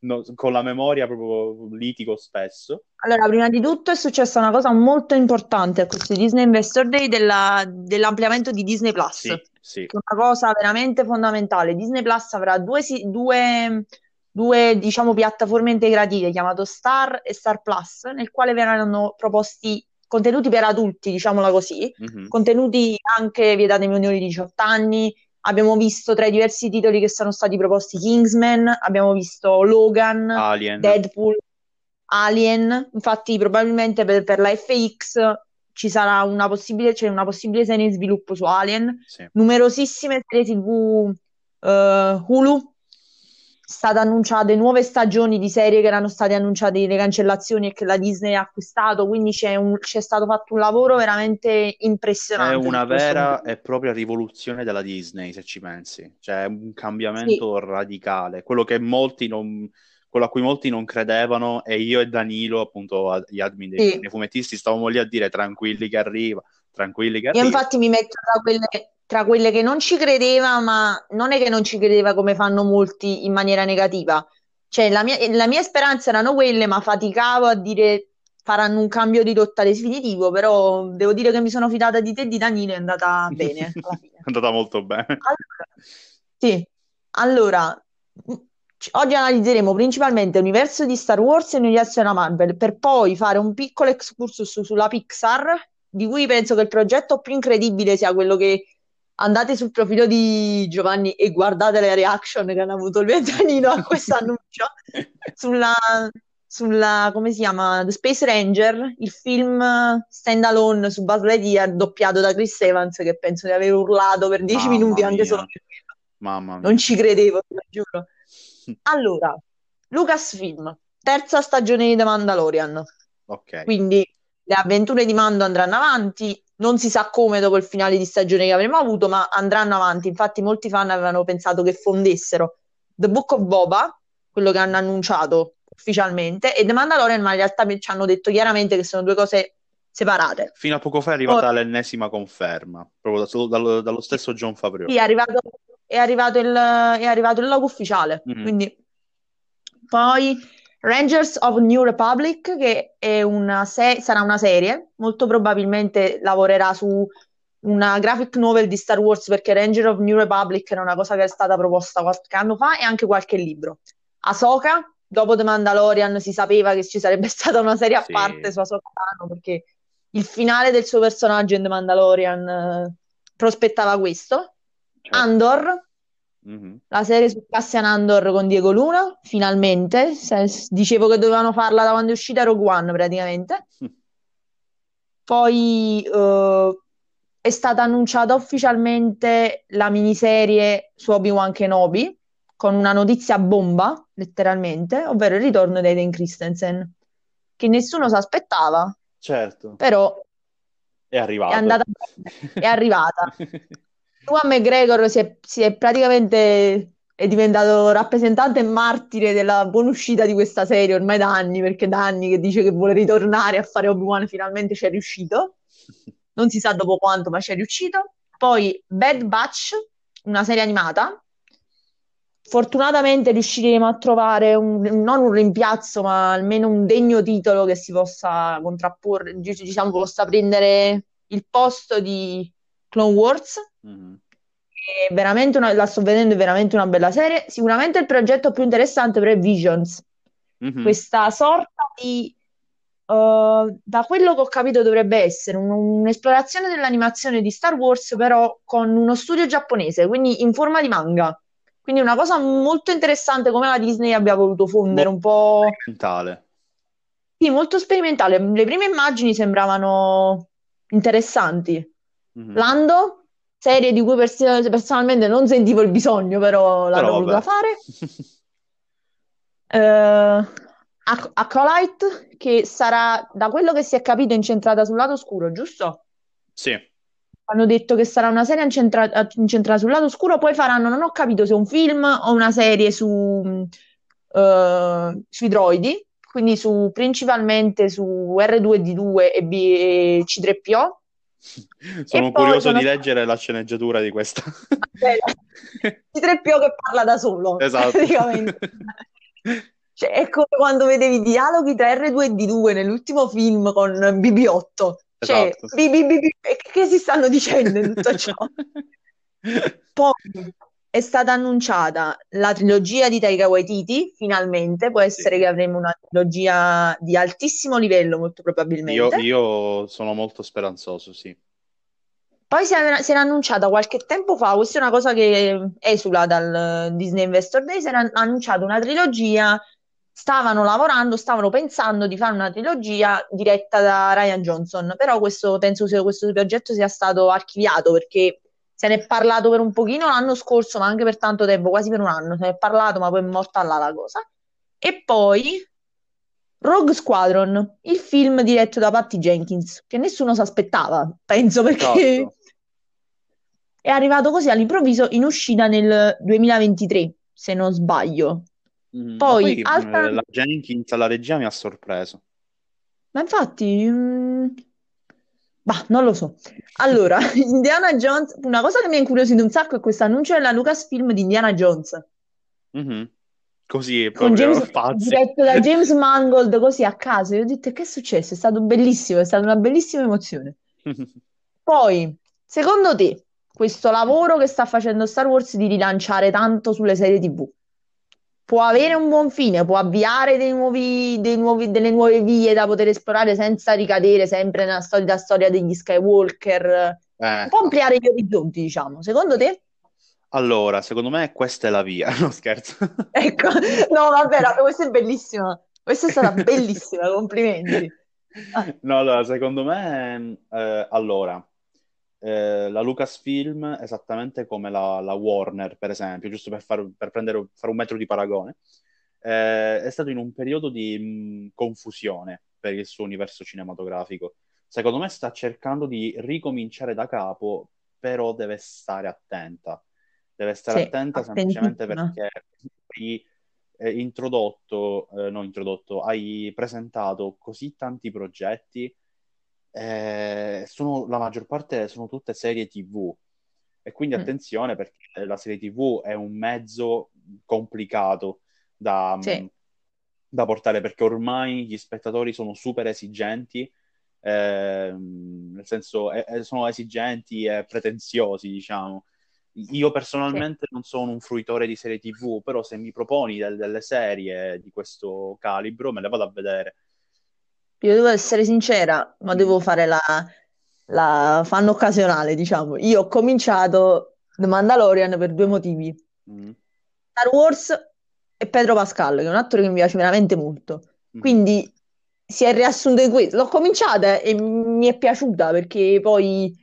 no, con la memoria proprio litigo spesso. Allora, prima di tutto è successa una cosa molto importante a questo Disney Investor Day della- dell'ampliamento di Disney Plus, Sì, sì. una cosa veramente fondamentale. Disney Plus avrà due, due, due, diciamo, piattaforme integrative, chiamato Star e Star Plus, nel quale verranno proposti contenuti per adulti, diciamola così, Mhm. contenuti anche vietati ai minori di 18 anni. Abbiamo visto tra i diversi titoli che sono stati proposti Kingsman, abbiamo visto Logan, Alien. Deadpool, Alien. Infatti, probabilmente per, per la FX ci sarà una possibile, c'è una possibile serie in sviluppo su Alien. Sì. Numerosissime serie TV eh, Hulu. State annunciate nuove stagioni di serie che erano state annunciate le cancellazioni e che la Disney ha acquistato, quindi c'è un- c'è stato fatto un lavoro veramente È impressionante una su questo vera e propria rivoluzione della Disney, se ci pensi. Cioè, è un cambiamento radicale. Quello che molti non, quello a cui molti non credevano e io e Danilo, appunto, gli admin dei Sì. dei fumettisti, stavamo lì a dire tranquilli che arriva, tranquilli che Io arriva. infatti mi metto tra quelle, tra quelle che non ci credeva, ma non è che non ci credeva come fanno molti in maniera negativa. Cioè, la mia, la mia speranza erano quelle, ma faticavo a dire faranno un cambio di rotta definitivo, però devo dire che mi sono fidata di te e di Danilo, è andata bene. È andata molto bene. Allora, sì, allora, m- Oggi analizzeremo principalmente l'universo di Star Wars e l'universo della Marvel, per poi fare un piccolo excursus sulla Pixar, di cui penso che il progetto più incredibile sia quello che andate sul profilo di Giovanni e guardate le reaction che hanno avuto il ventannino a questo annuncio sulla, sulla, come si chiama, The Space Ranger, il film standalone su Buzz Lightyear doppiato da Chris Evans che penso di aver urlato per dieci Mamma minuti anche mia. solo per. Mamma mia. Non ci credevo, te lo giuro. Allora, Lucasfilm, terza stagione di The Mandalorian. Ok. Quindi le avventure di Mando andranno avanti, non si sa come dopo il finale di stagione che avremo avuto, ma andranno avanti. Infatti molti fan avevano pensato che fondessero The Book of Boba, quello che hanno annunciato ufficialmente, e The Mandalorian, ma in realtà ci hanno detto chiaramente che sono due cose separate. Fino a poco fa è arrivata Poi- l'ennesima conferma, proprio da- dallo, dallo stesso John Favreau. Sì, è arrivato, è arrivato il, è arrivato il logo ufficiale. Mhm. Quindi poi Rangers of New Republic, che è una se- sarà una serie, molto probabilmente lavorerà su una graphic novel di Star Wars perché Ranger of New Republic era una cosa che è stata proposta qualche anno fa e anche qualche libro. Ahsoka, dopo The Mandalorian si sapeva che ci sarebbe stata una serie a Sì. parte su Ahsoka perché il finale del suo personaggio in The Mandalorian eh, prospettava questo. Certo. Andor, Mhm. la serie su Cassian Andor con Diego Luna, finalmente. Se- dicevo che dovevano farla da quando è uscita Rogue One, praticamente. Poi eh, è stata annunciata ufficialmente la miniserie su Obi-Wan Kenobi, con una notizia bomba, letteralmente, ovvero il ritorno di Hayden Christensen, che nessuno si aspettava, Certo, però è arrivato. è andata è arrivata. Ewan McGregor si è, si è praticamente è diventato rappresentante e martire della buona uscita di questa serie ormai da anni, perché da anni che dice che vuole ritornare a fare Obi-Wan, finalmente ci è riuscito. Non si sa dopo quanto, ma ci è riuscito. Poi Bad Batch, una serie animata. Fortunatamente riusciremo a trovare un- non un rimpiazzo, ma almeno un degno titolo che si possa contrapporre, diciamo, possa prendere il posto di Clone Wars. Mhm. È veramente una, la sto vedendo, è veramente una bella serie. Sicuramente il progetto più interessante però è Visions, Mhm. questa sorta di, eh, da quello che ho capito dovrebbe essere un- un'esplorazione dell'animazione di Star Wars, però con uno studio giapponese, quindi in forma di manga. Quindi una cosa molto interessante come la Disney abbia voluto fondere un po'... Mentale. Sì, molto sperimentale. Le prime immagini sembravano interessanti. Mhm. Lando, serie di cui pers- personalmente non sentivo il bisogno, però l'hanno Però voluta fare. Ac- Acolyte, che sarà, da quello che si è capito, incentrata sul lato oscuro, giusto? Sì, Hanno detto che sarà una serie incentra- incentrata sul lato oscuro, poi faranno, non ho capito se un film o una serie su, eh, sui droidi, quindi su, principalmente su R2D2 e, B- e C3PO. sono curioso sono- di leggere la sceneggiatura di questa. C3PO che parla da solo, Esatto. Cioè, è come quando vedevi i dialoghi tra R2 e D2 nell'ultimo film con BB8. Cioè, Esatto. bi- bi- bi- bi- e che si stanno dicendo in tutto ciò? Poi è stata annunciata la trilogia di Taika Waititi, finalmente. Può essere Sì. che avremo una trilogia di altissimo livello, molto Io, probabilmente. io sono molto speranzoso, sì. Poi si era, si era annunciata qualche tempo fa, questa è una cosa che esula dal Disney Investor Day, si era annunciata una trilogia, stavano lavorando, stavano pensando di fare una trilogia diretta da Ryan Johnson, però questo, penso che questo progetto sia stato archiviato perché se ne è parlato per un pochino l'anno scorso, ma anche per tanto tempo, quasi per un anno, se ne è parlato, ma poi è morta là la cosa. E poi Rogue Squadron, il film diretto da Patty Jenkins, che nessuno si aspettava, penso perché Esatto. è arrivato così all'improvviso in uscita nel 2023, se non sbaglio. Ma Poi, poi, altra- eh, la Jenkins alla regia mi ha sorpreso. Ma infatti, mm, bah, non lo so. Allora, Indiana Jones, una cosa che mi ha incuriosito un sacco è questo annuncio della Lucasfilm di Indiana Jones, Mhm. Così, con proprio James, pazzi. diretto da James Mangold, così a caso. Io ho detto, che è successo? È stato bellissimo, è stata una bellissima emozione. Poi, secondo te, questo lavoro che sta facendo Star Wars di rilanciare tanto sulle serie TV, può avere un buon fine, può avviare dei nuovi, dei nuovi, delle nuove vie da poter esplorare senza ricadere sempre nella solita storia degli Skywalker, Eh, po' ampliare gli orizzonti, diciamo. Secondo te? allora, secondo me questa è la via, no scherzo. Ecco, no, vabbè, no, questa è bellissima. Questa è stata bellissima, complimenti. Ah, No, allora, secondo me, eh, allora, eh, la Lucasfilm, esattamente come la, la Warner, per esempio, giusto per, far- per prendere, fare un metro di paragone, eh, è stato in un periodo di mh, confusione per il suo universo cinematografico. Secondo me sta cercando di ricominciare da capo, però deve stare attenta. Deve stare sì, attenta semplicemente perché hai eh, introdotto, no, introdotto, hai presentato così tanti progetti eh, sono, la maggior parte sono tutte serie TV e quindi Mm, attenzione perché la serie TV è un mezzo complicato da, sì, da portare perché ormai gli spettatori sono super esigenti, ehm, nel senso eh, eh, sono esigenti e pretenziosi, diciamo. Io sì. personalmente non sono un fruitore di serie TV, però se mi proponi del- delle serie di questo calibro me le vado a vedere. Io devo essere sincera, ma Mm, devo fare la, la fan occasionale, diciamo. Io ho cominciato The Mandalorian per due motivi. mm, Star Wars e Pedro Pascal, che è un attore che mi piace veramente molto. mhm. Quindi si è riassunto in questo. L'ho cominciata e mi è piaciuta perché poi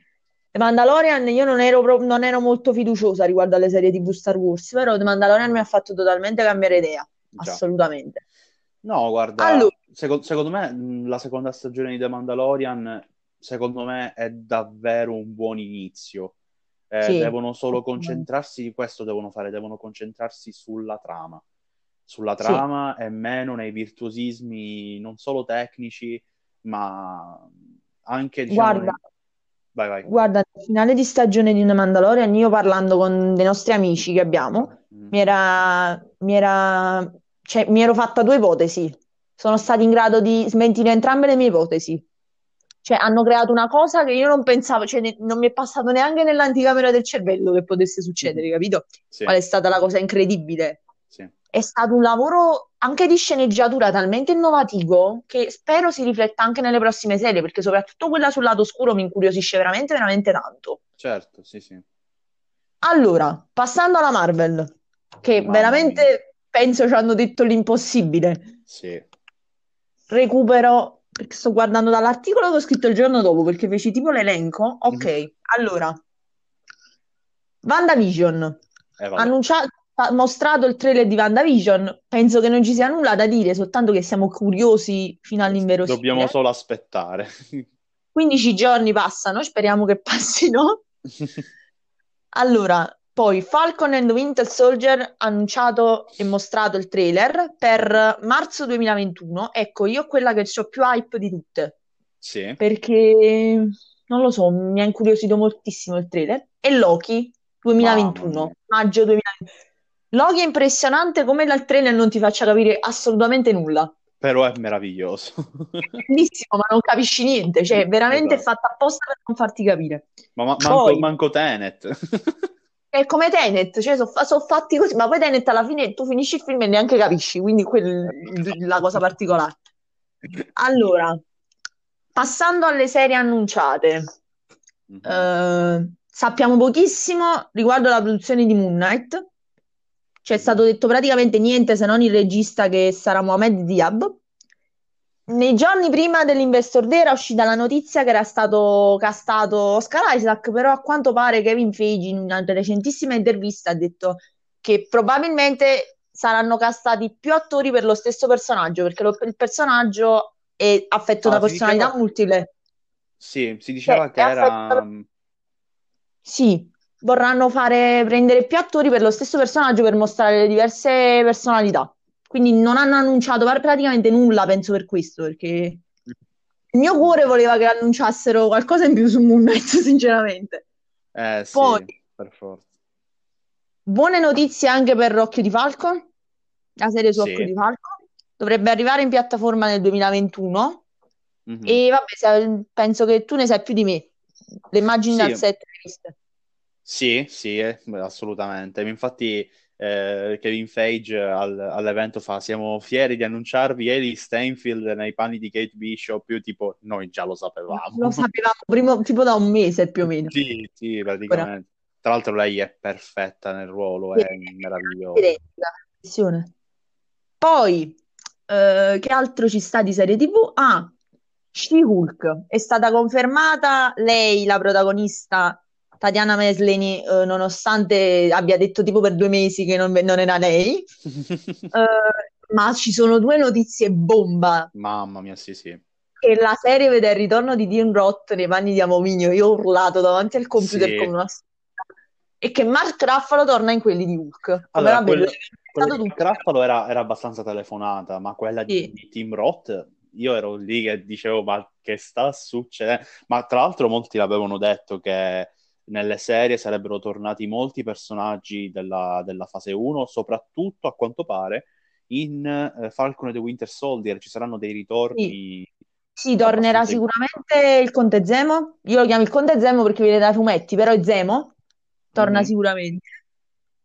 The Mandalorian io non ero, pro- non ero molto fiduciosa riguardo alle serie TV Star Wars, però The Mandalorian mi ha fatto totalmente cambiare idea, Già. assolutamente. No, guarda, Allora, seco- secondo me la seconda stagione di The Mandalorian, secondo me, è davvero un buon inizio. Eh, sì, devono solo concentrarsi, di questo devono fare, devono concentrarsi sulla trama, sulla Sì. trama e meno nei virtuosismi non solo tecnici, ma anche, diciamo, nei... Guarda, Vai, vai. guarda, nel finale di stagione di The Mandalorian, io parlando con dei nostri amici che abbiamo, Mm. mi era, mi era, cioè, mi ero fatta due ipotesi. Sono stati in grado di smentire entrambe le mie ipotesi. Cioè, hanno creato una cosa che io non pensavo, cioè, ne- non mi è passato neanche nell'anticamera del cervello che potesse succedere, capito? Sì, Qual è stata la cosa incredibile? sì. È stato un lavoro anche di sceneggiatura talmente innovativo che spero si rifletta anche nelle prossime serie, perché soprattutto quella sul lato oscuro mi incuriosisce veramente, veramente tanto. Certo, sì, sì. Allora, passando alla Marvel, che Mamma mia. veramente penso ci hanno detto l'impossibile. Sì. Recupero, perché sto guardando dall'articolo che ho scritto il giorno dopo, perché feci tipo l'elenco. Ok, Mhm. allora, WandaVision, Eh, vabbè. annunciato, mostrato il trailer di WandaVision, penso che non ci sia nulla da dire, soltanto che siamo curiosi fino Dobbiamo all'inverosimile. solo aspettare. 15 giorni passano, speriamo che passino. Allora, poi Falcon and Winter Soldier annunciato e mostrato il trailer per marzo 2021. Ecco, io quella che ho più hype di tutte, Sì. perché non lo so, mi ha incuriosito moltissimo il trailer. E Loki Mamma 2021, mia. maggio 2021. Loki è impressionante come dal trailer non ti faccia capire assolutamente nulla. Però è meraviglioso. Bellissimo, ma non capisci niente, cioè veramente è Esatto. fatta apposta per non farti capire. Ma ma- manco, Poi manco Tenet. È come Tenet, cioè sono fatti così, ma poi Tenet alla fine tu finisci il film e neanche capisci, quindi quella è la cosa particolare. Allora, passando alle serie annunciate, Mhm. eh, sappiamo pochissimo riguardo la produzione di Moon Knight. Ci è Mhm. stato detto praticamente niente se non il regista che sarà Mohamed Diab. Nei giorni prima dell'Investor Day era uscita la notizia che era stato castato Oscar Isaac, però a quanto pare Kevin Feige in una recentissima intervista ha detto che probabilmente saranno castati più attori per lo stesso personaggio, perché lo- il personaggio è affetto da Ah, si personalità diceva... multiple. Sì, si Cioè, diceva che è affetto era... da... Sì, vorranno fare prendere più attori per lo stesso personaggio per mostrare le diverse personalità. Quindi non hanno annunciato praticamente nulla, penso per questo, perché il mio cuore voleva che annunciassero qualcosa in più su Moon Knight, sinceramente. Eh sì, Poi, per forza. buone notizie anche per Occhio di Falco, la serie su Occhio Sì. di Falco. Dovrebbe arrivare in piattaforma nel 2021 Mhm. e vabbè, penso che tu ne sai più di me. Le immagini dal Sì, set hai viste. sì, sì, eh, assolutamente. Infatti eh, Kevin Feige al- all'evento fa siamo fieri di annunciarvi Haley Steinfeld nei panni di Kate Bishop, io tipo noi già lo sapevamo. Lo sapevamo prima, tipo da un mese più o meno. Sì, sì, praticamente. Tra l'altro lei è perfetta nel ruolo, Sì, è meravigliosa. Poi, eh, che altro ci sta di serie TV? Ah, She-Hulk. È stata confermata lei, la protagonista, Tatiana Maslany, eh, nonostante abbia detto tipo per due mesi che non, non era lei. Eh, ma ci sono due notizie bomba. Mamma mia, sì, sì. Che la serie vede il ritorno di Dean Roth nei panni di Abominio. Io ho urlato davanti al computer Sì. come una. E che Mark Ruffalo torna in quelli di Hulk. Allora, Vabbè, quella, lo è quella stato di tutto. Traffalo era, era abbastanza telefonata, ma quella di, Sì. di Tim Roth, io ero lì che dicevo, ma che sta succedendo? Ma tra l'altro molti l'avevano detto che nelle serie sarebbero tornati molti personaggi della, della fase 1, soprattutto a quanto pare in eh, Falcon e the Winter Soldier ci saranno dei ritorni Sì, tornerà abbastanza sicuramente il Conte Zemo. Io lo chiamo il Conte Zemo perché viene dai fumetti, però è Zemo. Torna Mhm. sicuramente.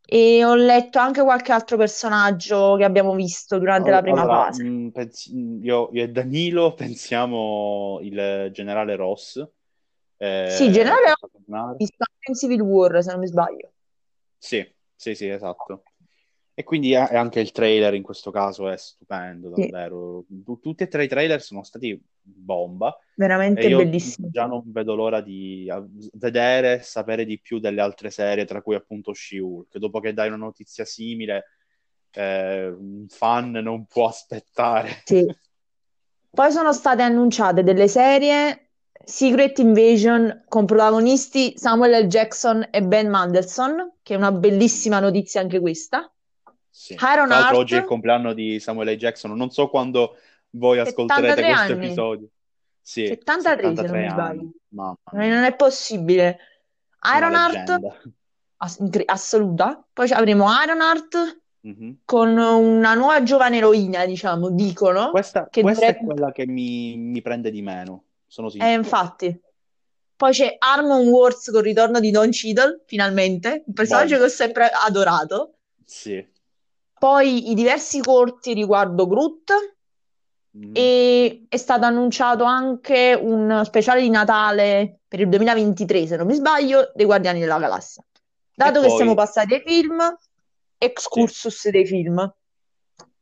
E ho letto anche qualche altro personaggio che abbiamo visto durante la prima Allora, fase. mh, pensi- mh, io, io e Danilo pensiamo il generale Ross. Eh, Sì, generale tornare. visto anche in Civil War, se non mi sbaglio. Sì, sì, sì, esatto. E quindi anche il trailer in questo caso è stupendo, Sì. davvero. Tu- tutti e tre i trailer sono stati bomba Veramente io bellissimo. già non vedo l'ora di vedere e sapere di più delle altre serie, tra cui appunto She-Hulk. Dopo che dai una notizia simile, eh, un fan non può aspettare. Sì. Poi sono state annunciate delle serie Secret Invasion con protagonisti Samuel L. Jackson e Ben Mendelsohn, che è una bellissima notizia anche questa. Sì. Iron l'altro oggi è il Heart, compleanno di Samuel L. Jackson, non so quando voi ascolterete 73 questo anni. episodio. Sì, 73 se non 73 mi sbaglio. Non è possibile. ass- incre- assoluta. Poi avremo Ironheart Mhm. con una nuova giovane eroina, diciamo, dicono, Questa, che questa è dovrebbe... quella che mi, mi prende di meno, sono Eh, sincero. infatti. Poi c'è Armor Wars con il ritorno di Don Cheadle, finalmente, un personaggio che Bomba. ho sempre adorato. Sì. Poi i diversi corti riguardo Groot Mhm. e è stato annunciato anche un speciale di Natale per il 2023, se non mi sbaglio, dei Guardiani della Galassia. Dato che siamo poi, passati ai film, sì. excursus dei film.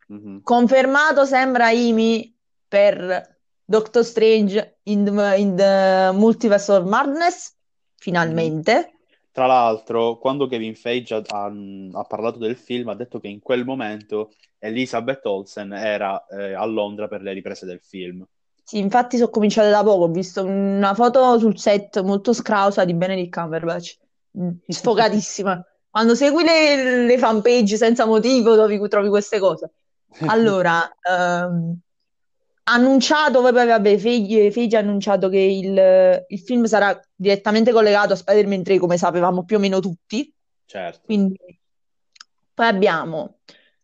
Mhm. Confermato sembra Amy per Doctor Strange in the, in the Multiverse of Madness, finalmente. Tra l'altro, quando Kevin Feige ha, ha- ha parlato del film, ha detto che in quel momento Elizabeth Olsen era eh, a Londra per le riprese del film. Sì, infatti sono cominciate da poco, ho visto una foto sul set molto scrausa di Benedict Cumberbatch, Mm, sfogatissima. Quando segui le, le fanpage senza motivo trovi, trovi queste cose. Allora, ehm, annunciato, poi poi, vabbè, Feige, Feige ha annunciato che il, il film sarà direttamente collegato a Spider-Man 3, come sapevamo più o meno tutti. Certo. Quindi, poi abbiamo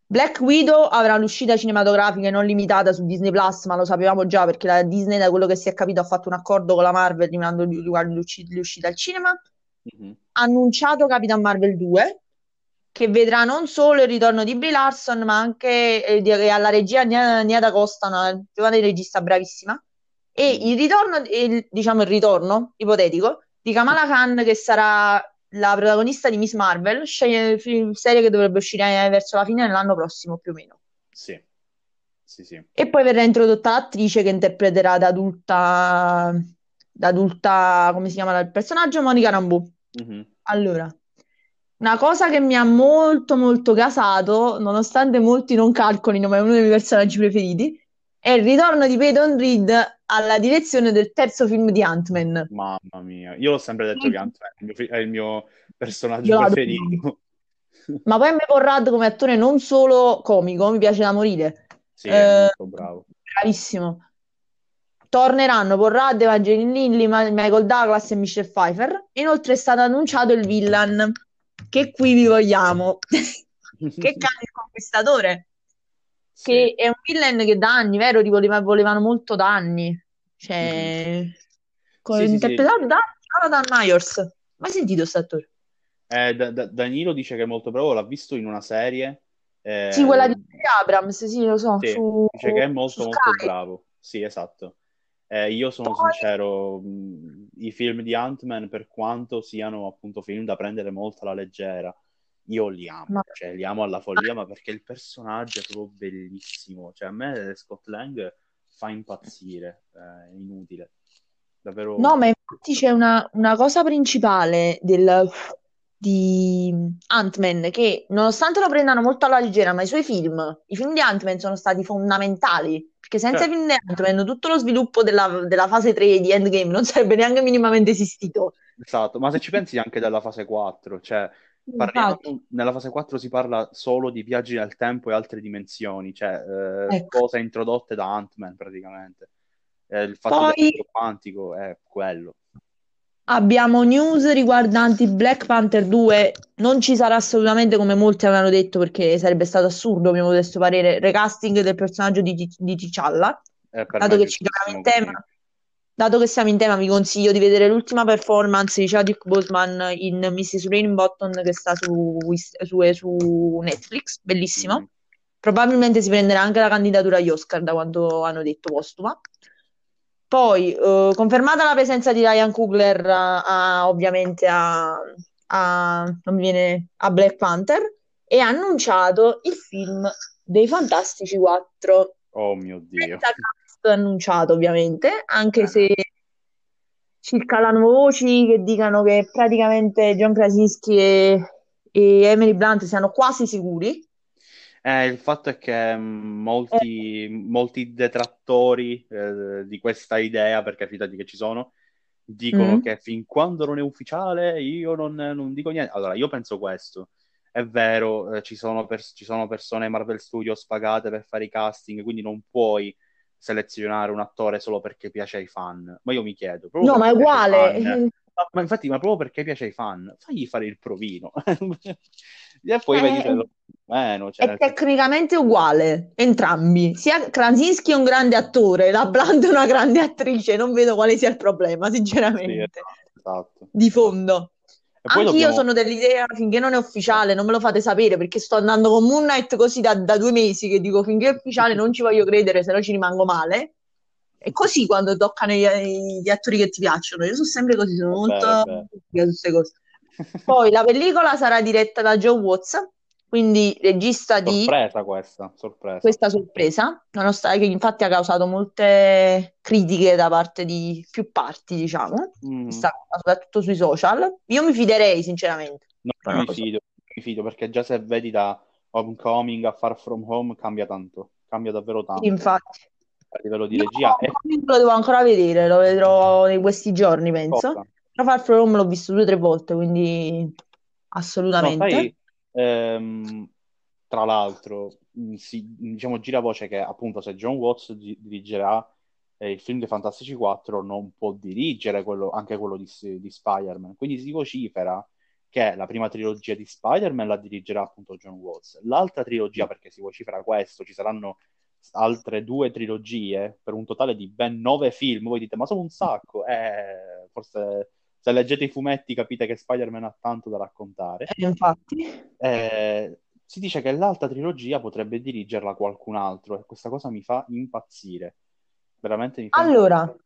Black Widow avrà l'uscita cinematografica non limitata su Disney Plus, ma lo sapevamo già perché la Disney, da quello che si è capito, ha fatto un accordo con la Marvel riguardo riguardo l'usci- l'uscita al cinema. Mhm. Annunciato Capitan Marvel 2, che vedrà non solo il ritorno di Brie Larson, ma anche eh, di- e alla regia Nia, Da Costa, una giovane regista bravissima. E Mm. il ritorno, il- diciamo il ritorno ipotetico di Kamala Khan, che sarà la protagonista di Miss Marvel, serie che dovrebbe uscire eh, verso la fine dell'anno prossimo più o meno. Sì, sì, sì. E poi verrà introdotta l'attrice che interpreterà da adulta, da adulta, come si chiama il personaggio? Monica Rambeau. Mhm. Allora, una cosa che mi ha molto molto gasato, nonostante molti non calcolino, ma è uno dei miei personaggi preferiti, è il ritorno di Peyton Reed alla direzione del terzo film di Ant-Man. Mamma mia, io l'ho sempre detto che Ant-Man è il mio, personaggio Io preferito. Ma poi a me Conrad come attore non solo comico, mi piace da morire. Sì, è Eh, molto bravo. bravissimo. Torneranno Conrad, Evangeline Lilly, Michael Douglas e Michelle Pfeiffer. Inoltre è stato annunciato il villain, che qui vi vogliamo. Che cane il conquistatore, Sì. che è un villain che da anni, vero? Ti voleva- volevano molto da anni. Cioè, co- Sì, sì, sì. interpretato da Jonathan Myers. Mai sentito questo attore? Eh, Da- Da- Danilo dice che è molto bravo, l'ha visto in una serie. Sì, quella eh, di Abrams, sì, lo so, sì, su, dice che è molto molto bravo. Sì, esatto. Eh, io sono Poi, sincero, mh, i film di Ant-Man, per quanto siano appunto film da prendere molto alla leggera, io li amo, ma, cioè li amo alla follia, ma perché il personaggio è proprio bellissimo. Cioè, a me Scott Lang fa impazzire, eh, è inutile, davvero no, ma infatti c'è una, una cosa principale del, di Ant-Man che, nonostante lo prendano molto alla leggera, ma i suoi film, i film di Ant-Man sono stati fondamentali. Perché senza i Certo, film di Ant-Man tutto lo sviluppo della, della fase 3 di Endgame non sarebbe neanche minimamente esistito. esatto, ma se ci pensi anche della fase 4, cioè parliamo, nella fase 4 si parla solo di viaggi nel tempo e altre dimensioni, cioè eh, ecco. cose introdotte da Ant-Man praticamente. Eh, il fatto del Poi mondo quantico è quello. Abbiamo news riguardanti Black Panther 2. Non ci sarà assolutamente come molti avevano detto perché sarebbe stato assurdo, a mio modesto parere, recasting del personaggio di, di T'Challa. E per Dato che ci in tema, dato che siamo in tema, vi consiglio di vedere l'ultima performance di Chadwick Boseman in Mrs. Rainbottom che sta su, su, su Netflix, bellissimo. Mm. Probabilmente si prenderà anche la candidatura agli Oscar, da quanto hanno detto postuma. Poi, eh, confermata la presenza di Ryan Coogler, a- a- ovviamente a, a- viene, a Black Panther, e ha annunciato il film dei Fantastici 4. Oh mio Dio. Senza cast annunciato, ovviamente, anche Eh, se circolano voci che dicano che praticamente John Krasinski e, e Emily Blunt siano quasi sicuri. Eh, il fatto è che mh, molti, molti detrattori eh, di questa idea, perché fidati che ci sono, dicono Mm. che fin quando non è ufficiale io non, non dico niente. Allora, io penso questo. È vero, eh, ci sono, pers- ci sono persone Marvel Studios pagate per fare i casting, quindi non puoi selezionare un attore solo perché piace ai fan. Ma io mi chiedo, No, ma è uguale. fan, ma, infatti, ma proprio perché piace ai fan, fagli fare il provino. E poi vedi se Eh, lo meno, cioè, È tecnicamente uguale, entrambi. Sia Krasinski è un grande attore, la Blunt è una grande attrice, non vedo quale sia il problema, Sì, sinceramente, esatto, di fondo. Anch'io dobbiamo... sono dell'idea, finché non è ufficiale, non me lo fate sapere, perché sto andando con Moon Knight così da, da due mesi, che dico finché è ufficiale non ci voglio credere, se no ci rimango male. E così quando toccano gli, gli attori che ti piacciono, io sono sempre così, sono molto su queste cose. Poi la pellicola sarà diretta da Joe Watts, quindi regista di Sorpresa questa, sorpresa. questa sorpresa, nonostante che infatti ha causato molte critiche da parte di più parti, diciamo, Mm. soprattutto sui social. Io mi fiderei, sinceramente. No, non mi fido, mi fido perché già se vedi da Homecoming a Far From Home cambia tanto, cambia davvero tanto infatti. A livello di regia e Homecoming lo devo ancora vedere, lo vedrò in questi giorni, penso. cosa. Però Far From Home l'ho visto due o tre volte, quindi No, assolutamente. sai, ehm, tra l'altro, mh, si, diciamo, gira voce che appunto se John Watts di- dirigerà eh, il film dei Fantastici 4 non può dirigere quello- anche quello di, di Spider-Man, quindi si vocifera che la prima trilogia di Spider-Man la dirigerà appunto John Watts. L'altra trilogia, perché si vocifera questo, ci saranno altre due trilogie per un totale di ben nove film. Voi dite, ma sono un sacco. Eh, forse se leggete i fumetti capite che Spider-Man ha tanto da raccontare. Eh, infatti. Eh, si dice che l'altra trilogia potrebbe dirigerla qualcun altro e questa cosa mi fa impazzire. Veramente mi fa Allora, impazzire.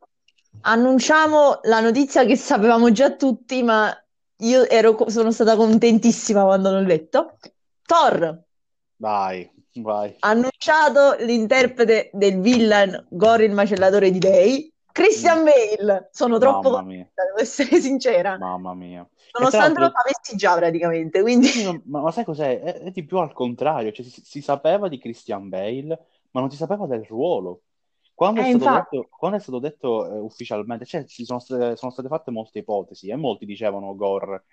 annunciamo la notizia che sapevamo già tutti, ma io ero, sono stata contentissima quando l'ho letto. Thor Vai, vai. annunciato l'interprete del villain Gore il macellatore di dei, Christian Bale. Sono troppo Mamma contenta, devo essere sincera. mamma mia. Nonostante lo sapessi già praticamente, quindi ma, ma- sai cos'è? È, è di più al contrario, cioè, si, si sapeva di Christian Bale, ma non si sapeva del ruolo. Quando è eh, stato infatti, detto, quando è stato detto eh, ufficialmente, cioè, ci sono sono state fatte molte ipotesi e molti dicevano Gore.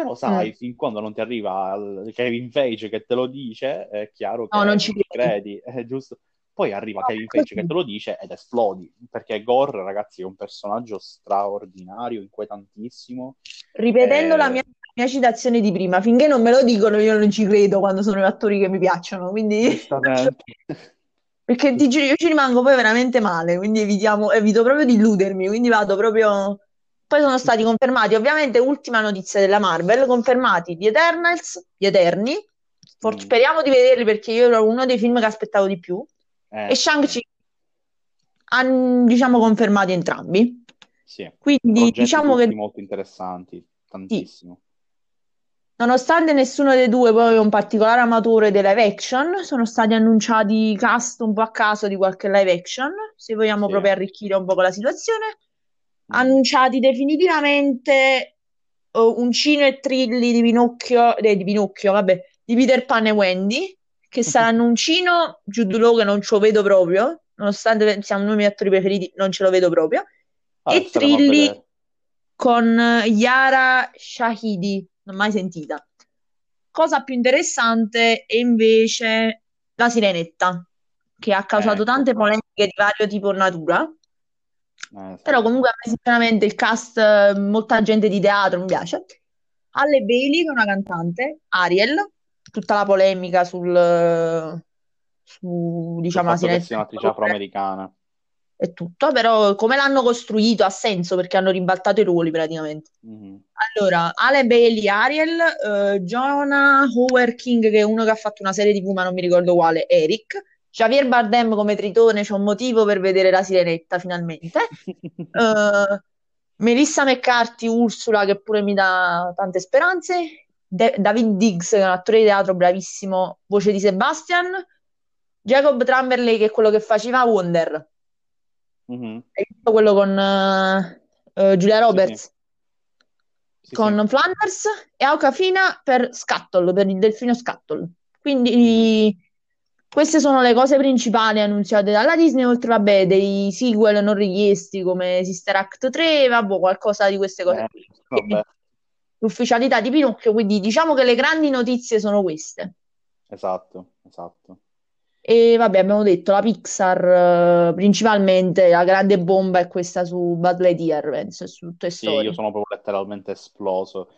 Però mm. sai, fin quando non ti arriva il Kevin Feige che te lo dice, è chiaro No, che non non ci credi. credi, è giusto. Poi arriva No, Kevin Feige che te lo dice ed esplodi, perché Gore, ragazzi, è un personaggio straordinario, inquietantissimo. Ripetendo la Eh, mia, mia citazione di prima, finché non me lo dicono io non ci credo quando sono gli attori che mi piacciono, quindi perché ti giuro io ci rimango poi veramente male, quindi evitiamo, evito proprio di illudermi, quindi vado proprio Poi sono stati confermati, ovviamente, ultima notizia della Marvel, confermati The Eternals, gli Eterni. For- Mm. speriamo di vederli perché io ero uno dei film che aspettavo di più. Eh, E Shang-Chi hanno, diciamo, confermati entrambi. sì, Quindi diciamo che molto interessanti, sì, tantissimo. nonostante nessuno dei due poi è un particolare amatore dei live action, sono stati annunciati cast un po' a caso di qualche live action, se vogliamo Sì. proprio arricchire un po' la situazione. Mm. Annunciati definitivamente eh, un Cino e Trilli di Pinocchio, eh, di Pinocchio, vabbè, di Peter Pan e Wendy, che saranno un Cino, Jude Law che non ce lo vedo proprio, nonostante siamo uno dei miei attori preferiti, non ce lo vedo proprio, Vabbè, e Trilli con eh, Yara Shahidi, non mai sentita. Cosa più interessante è invece La Sirenetta, che ha causato Ecco tante polemiche di vario tipo natura. Eh, Però comunque a me sinceramente il cast, eh, molta gente di teatro mi piace. Halle Bailey, che è una cantante, Ariel, tutta la polemica sul, su, diciamo, la sia un'attrice afroamericana. e tutto, però come l'hanno costruito ha senso perché hanno ribaltato i ruoli praticamente. Mhm. Allora, Ale Bailey, Ariel, eh, Jonah Howard King, che è uno che ha fatto una serie TV, ma non mi ricordo quale, Eric, Javier Bardem come Tritone, c'è un motivo per vedere la Sirenetta finalmente. Eh, Melissa McCarthy, Ursula, che pure mi dà tante speranze. De- David Diggs, che è un attore di teatro bravissimo, voce di Sebastian. Jacob Tremblay, che è quello che faceva Wonder, Mhm. hai visto quello con eh, eh, Julia Sì, Roberts, sì, sì, con sì. Flanders e Awkwafina per Scuttle, per il delfino Scuttle. Quindi queste sono le cose principali annunziate dalla Disney, oltre vabbè, dei sequel non richiesti come Sister Act 3, vabbè, qualcosa di queste cose Eh, L'ufficialità di Pinocchio, quindi diciamo che le grandi notizie sono queste. esatto, esatto. E vabbè, abbiamo detto la Pixar, eh, principalmente la grande bomba è questa su Buzz Lightyear, penso, su Toy Sì, io Story. sono proprio letteralmente esploso.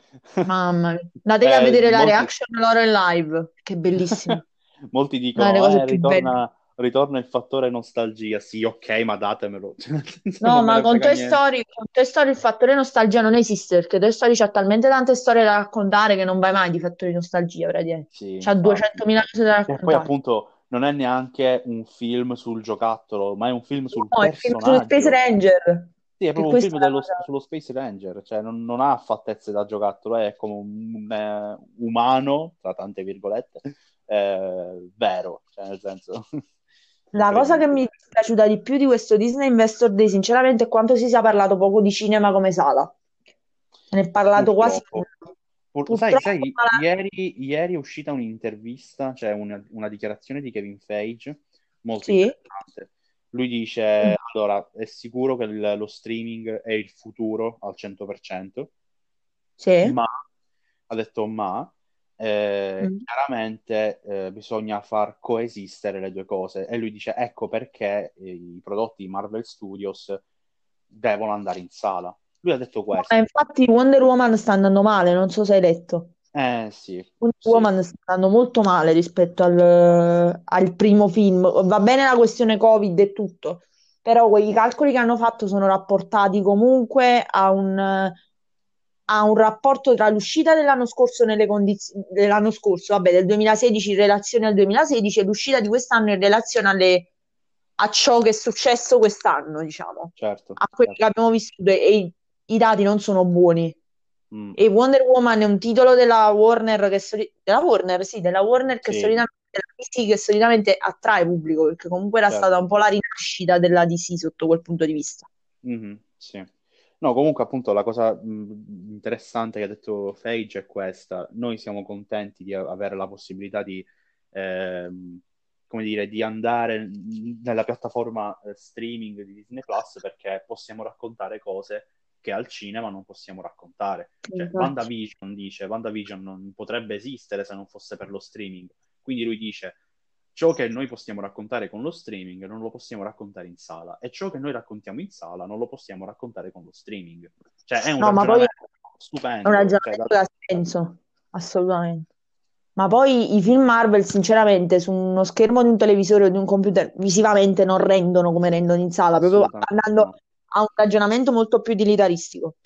Mamma mia, andatevi a Eh, vedere la molti... reaction loro in live, che è bellissimo. Molti dicono, eh, ritorna, ritorna il fattore nostalgia. Sì, ok, ma datemelo. Cioè, No, ma con Toy. Story, con Toy Story il fattore nostalgia non esiste, perché Toy Story c'ha talmente tante storie da raccontare che non vai mai di fattori nostalgia, praticamente. Sì, C'ha infatti. 200.000 cose da E poi raccontare. appunto non è neanche un film sul giocattolo, ma è un film sul No, film sullo Space personaggio. Ranger, Sì, è proprio un film dello- sullo Space Ranger, cioè non, non ha fattezze da giocattolo, è come un eh, umano, tra tante virgolette, eh, vero, cioè nel senso, La cosa che mi è dispiaciuta di più di questo Disney Investor Day, sinceramente, è quanto si sia parlato poco di cinema come sala. Ne è parlato quasi Purtroppo. nulla. Pur- sai, Purtroppo, sai, ma la- ieri, ieri è uscita un'intervista, cioè una, una dichiarazione di Kevin Feige, molto sì, interessante. Lui dice, allora, è sicuro che il- lo streaming è il futuro al 100%, sì, ma, ha detto ma, eh, Mm. chiaramente eh, bisogna far coesistere le due cose. E lui dice, ecco perché eh, i prodotti di Marvel Studios devono andare in sala. Lui ha detto No, questo. ma infatti Wonder Woman sta andando male, non so se hai letto. Eh sì, Wonder sì. Woman sta andando molto male rispetto al, al primo film. Va bene la questione Covid e tutto, però quei calcoli che hanno fatto sono rapportati comunque a un, a un rapporto tra l'uscita dell'anno scorso nelle condizioni dell'anno scorso, vabbè, del 2016 in relazione al 2016 e l'uscita di quest'anno in relazione alle, a ciò che è successo quest'anno, diciamo, Certo, a quelli che certo. abbiamo vissuto e i, i dati non sono buoni. Mm, E Wonder Woman è un titolo della Warner che soli- della Warner, sì, della Warner che sì, solitamente, della DC che solitamente attrae pubblico, perché comunque era stata certo. un po' la rinascita della DC sotto quel punto di vista. Mhm, sì. No, comunque appunto la cosa mh, interessante che ha detto Feige è questa. Noi siamo contenti di avere la possibilità di, ehm, come dire, di andare nella piattaforma eh, streaming di Disney Plus perché possiamo raccontare cose che al cinema non possiamo raccontare. Cioè, Infatti. WandaVision dice, WandaVision non potrebbe esistere se non fosse per lo streaming. Quindi lui dice, ciò che noi possiamo raccontare con lo streaming non lo possiamo raccontare in sala e ciò che noi raccontiamo in sala non lo possiamo raccontare con lo streaming. Cioè, è un No, ragionamento è un stupendo. Cioè, ragionamento da- che ha senso, assolutamente. Ma poi i film Marvel, sinceramente, su uno schermo di un televisore o di un computer, visivamente non rendono come rendono in sala, proprio andando no. a un ragionamento molto più utilitaristico.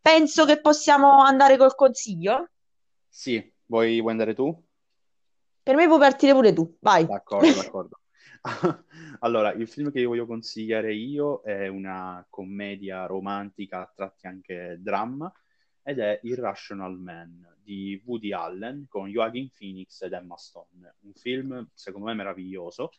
penso che possiamo andare col consiglio. Sì, vuoi, vuoi andare tu? Per me puoi partire pure tu, vai. D'accordo, d'accordo. Allora, il film che io voglio consigliare io è una commedia romantica, a tratti anche dramma, ed è Irrational Man di Woody Allen con Joaquin Phoenix ed Emma Stone. Un film, secondo me, meraviglioso.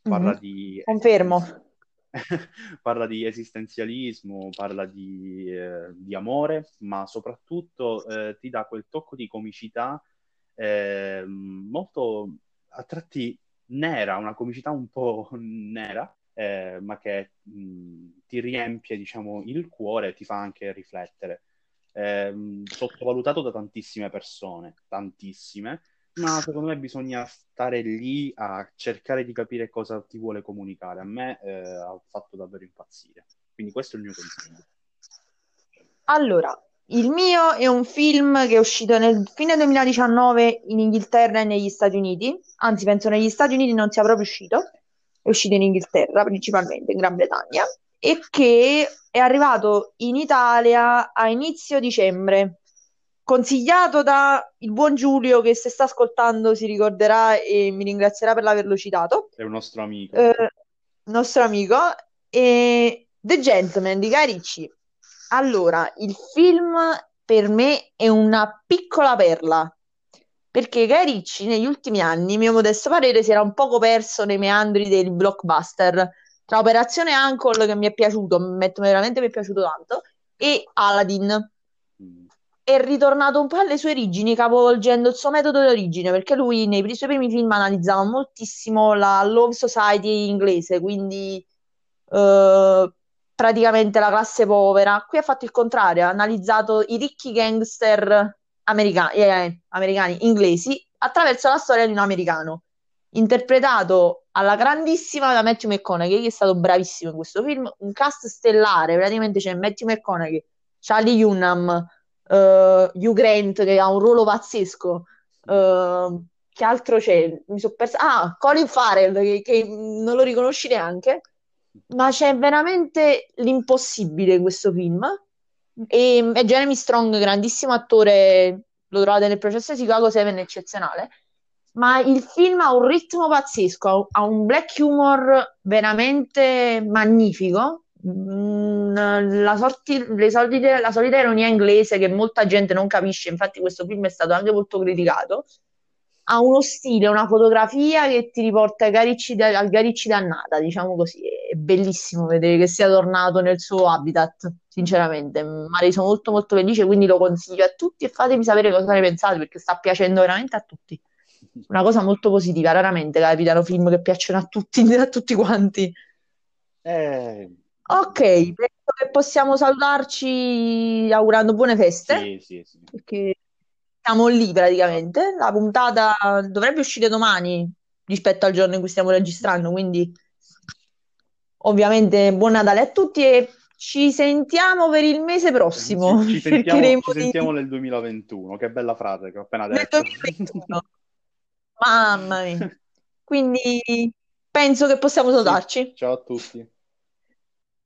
Parla Mhm. di Confermo. parla di esistenzialismo, parla di, eh, di amore, ma soprattutto eh, ti dà quel tocco di comicità eh, molto a tratti nera, una comicità un po' nera, eh, ma che mh, ti riempie, diciamo, il cuore e ti fa anche riflettere. Ehm, sottovalutato da tantissime persone, tantissime, ma secondo me bisogna stare lì a cercare di capire cosa ti vuole comunicare. A me eh, ha fatto davvero impazzire. Quindi questo è il mio consiglio. Allora, il mio è un film che è uscito nel fine 2019 in Inghilterra e negli Stati Uniti, anzi penso negli Stati Uniti non sia proprio uscito, è uscito in Inghilterra principalmente, in Gran Bretagna, e che è arrivato in Italia a inizio dicembre, consigliato da il buon Giulio che se sta ascoltando si ricorderà e mi ringrazierà per averlo citato, È un nostro amico. eh, nostro amico, e The Gentleman di Guy Ritchie. Allora, il film per me è una piccola perla, perché Guy Ritchie negli ultimi anni, mio modesto parere, si era un poco perso nei meandri dei blockbuster, tra Operazione Uncle che mi è piaciuto, ammetto veramente mi è piaciuto tanto, e Aladdin. Mm. È ritornato un po' alle sue origini, capovolgendo il suo metodo di origine, perché lui nei suoi primi film analizzava moltissimo la Love Society inglese, quindi eh, praticamente la classe povera. Qui ha fatto il contrario, ha analizzato i ricchi gangster america- eh, americani, inglesi, attraverso la storia di un americano, interpretato alla grandissima da Matthew McConaughey, che è stato bravissimo in questo film, un cast stellare, praticamente c'è Matthew McConaughey, Charlie Hunnam, eh, Hugh Grant che ha un ruolo pazzesco, eh, che altro c'è? Mi sono persa. Ah, Colin Farrell, che, che non lo riconosci neanche, ma c'è veramente l'impossibile in questo film. E, e Jeremy Strong, grandissimo attore, lo trovate nel processo di Chicago 7, eccezionale. Ma il film ha un ritmo pazzesco, ha- un black humor veramente magnifico. Mm, La, sorti- solite- la solita ironia inglese che molta gente non capisce, infatti questo film è stato anche molto criticato. Ha uno stile, una fotografia che ti riporta Garicci da- al Garicci d'annata, diciamo così. È bellissimo vedere che sia tornato nel suo habitat, sinceramente. Mi ha reso molto molto felice, quindi lo consiglio a tutti e fatemi sapere cosa ne pensate perché sta piacendo veramente a tutti. Una cosa molto positiva, raramente capitano film che piacciono a tutti, a tutti quanti. Eh, Ok, penso che possiamo salutarci augurando buone feste, sì, sì, sì. perché siamo lì praticamente. La puntata dovrebbe uscire domani rispetto al giorno in cui stiamo registrando, quindi ovviamente buon Natale a tutti e ci sentiamo per il mese prossimo. Ci, ci sentiamo, ci sentiamo nel 2021. Che bella frase che ho appena nel detto. 2021. Mamma mia. Quindi penso che possiamo Sì, salutarci. ciao a tutti.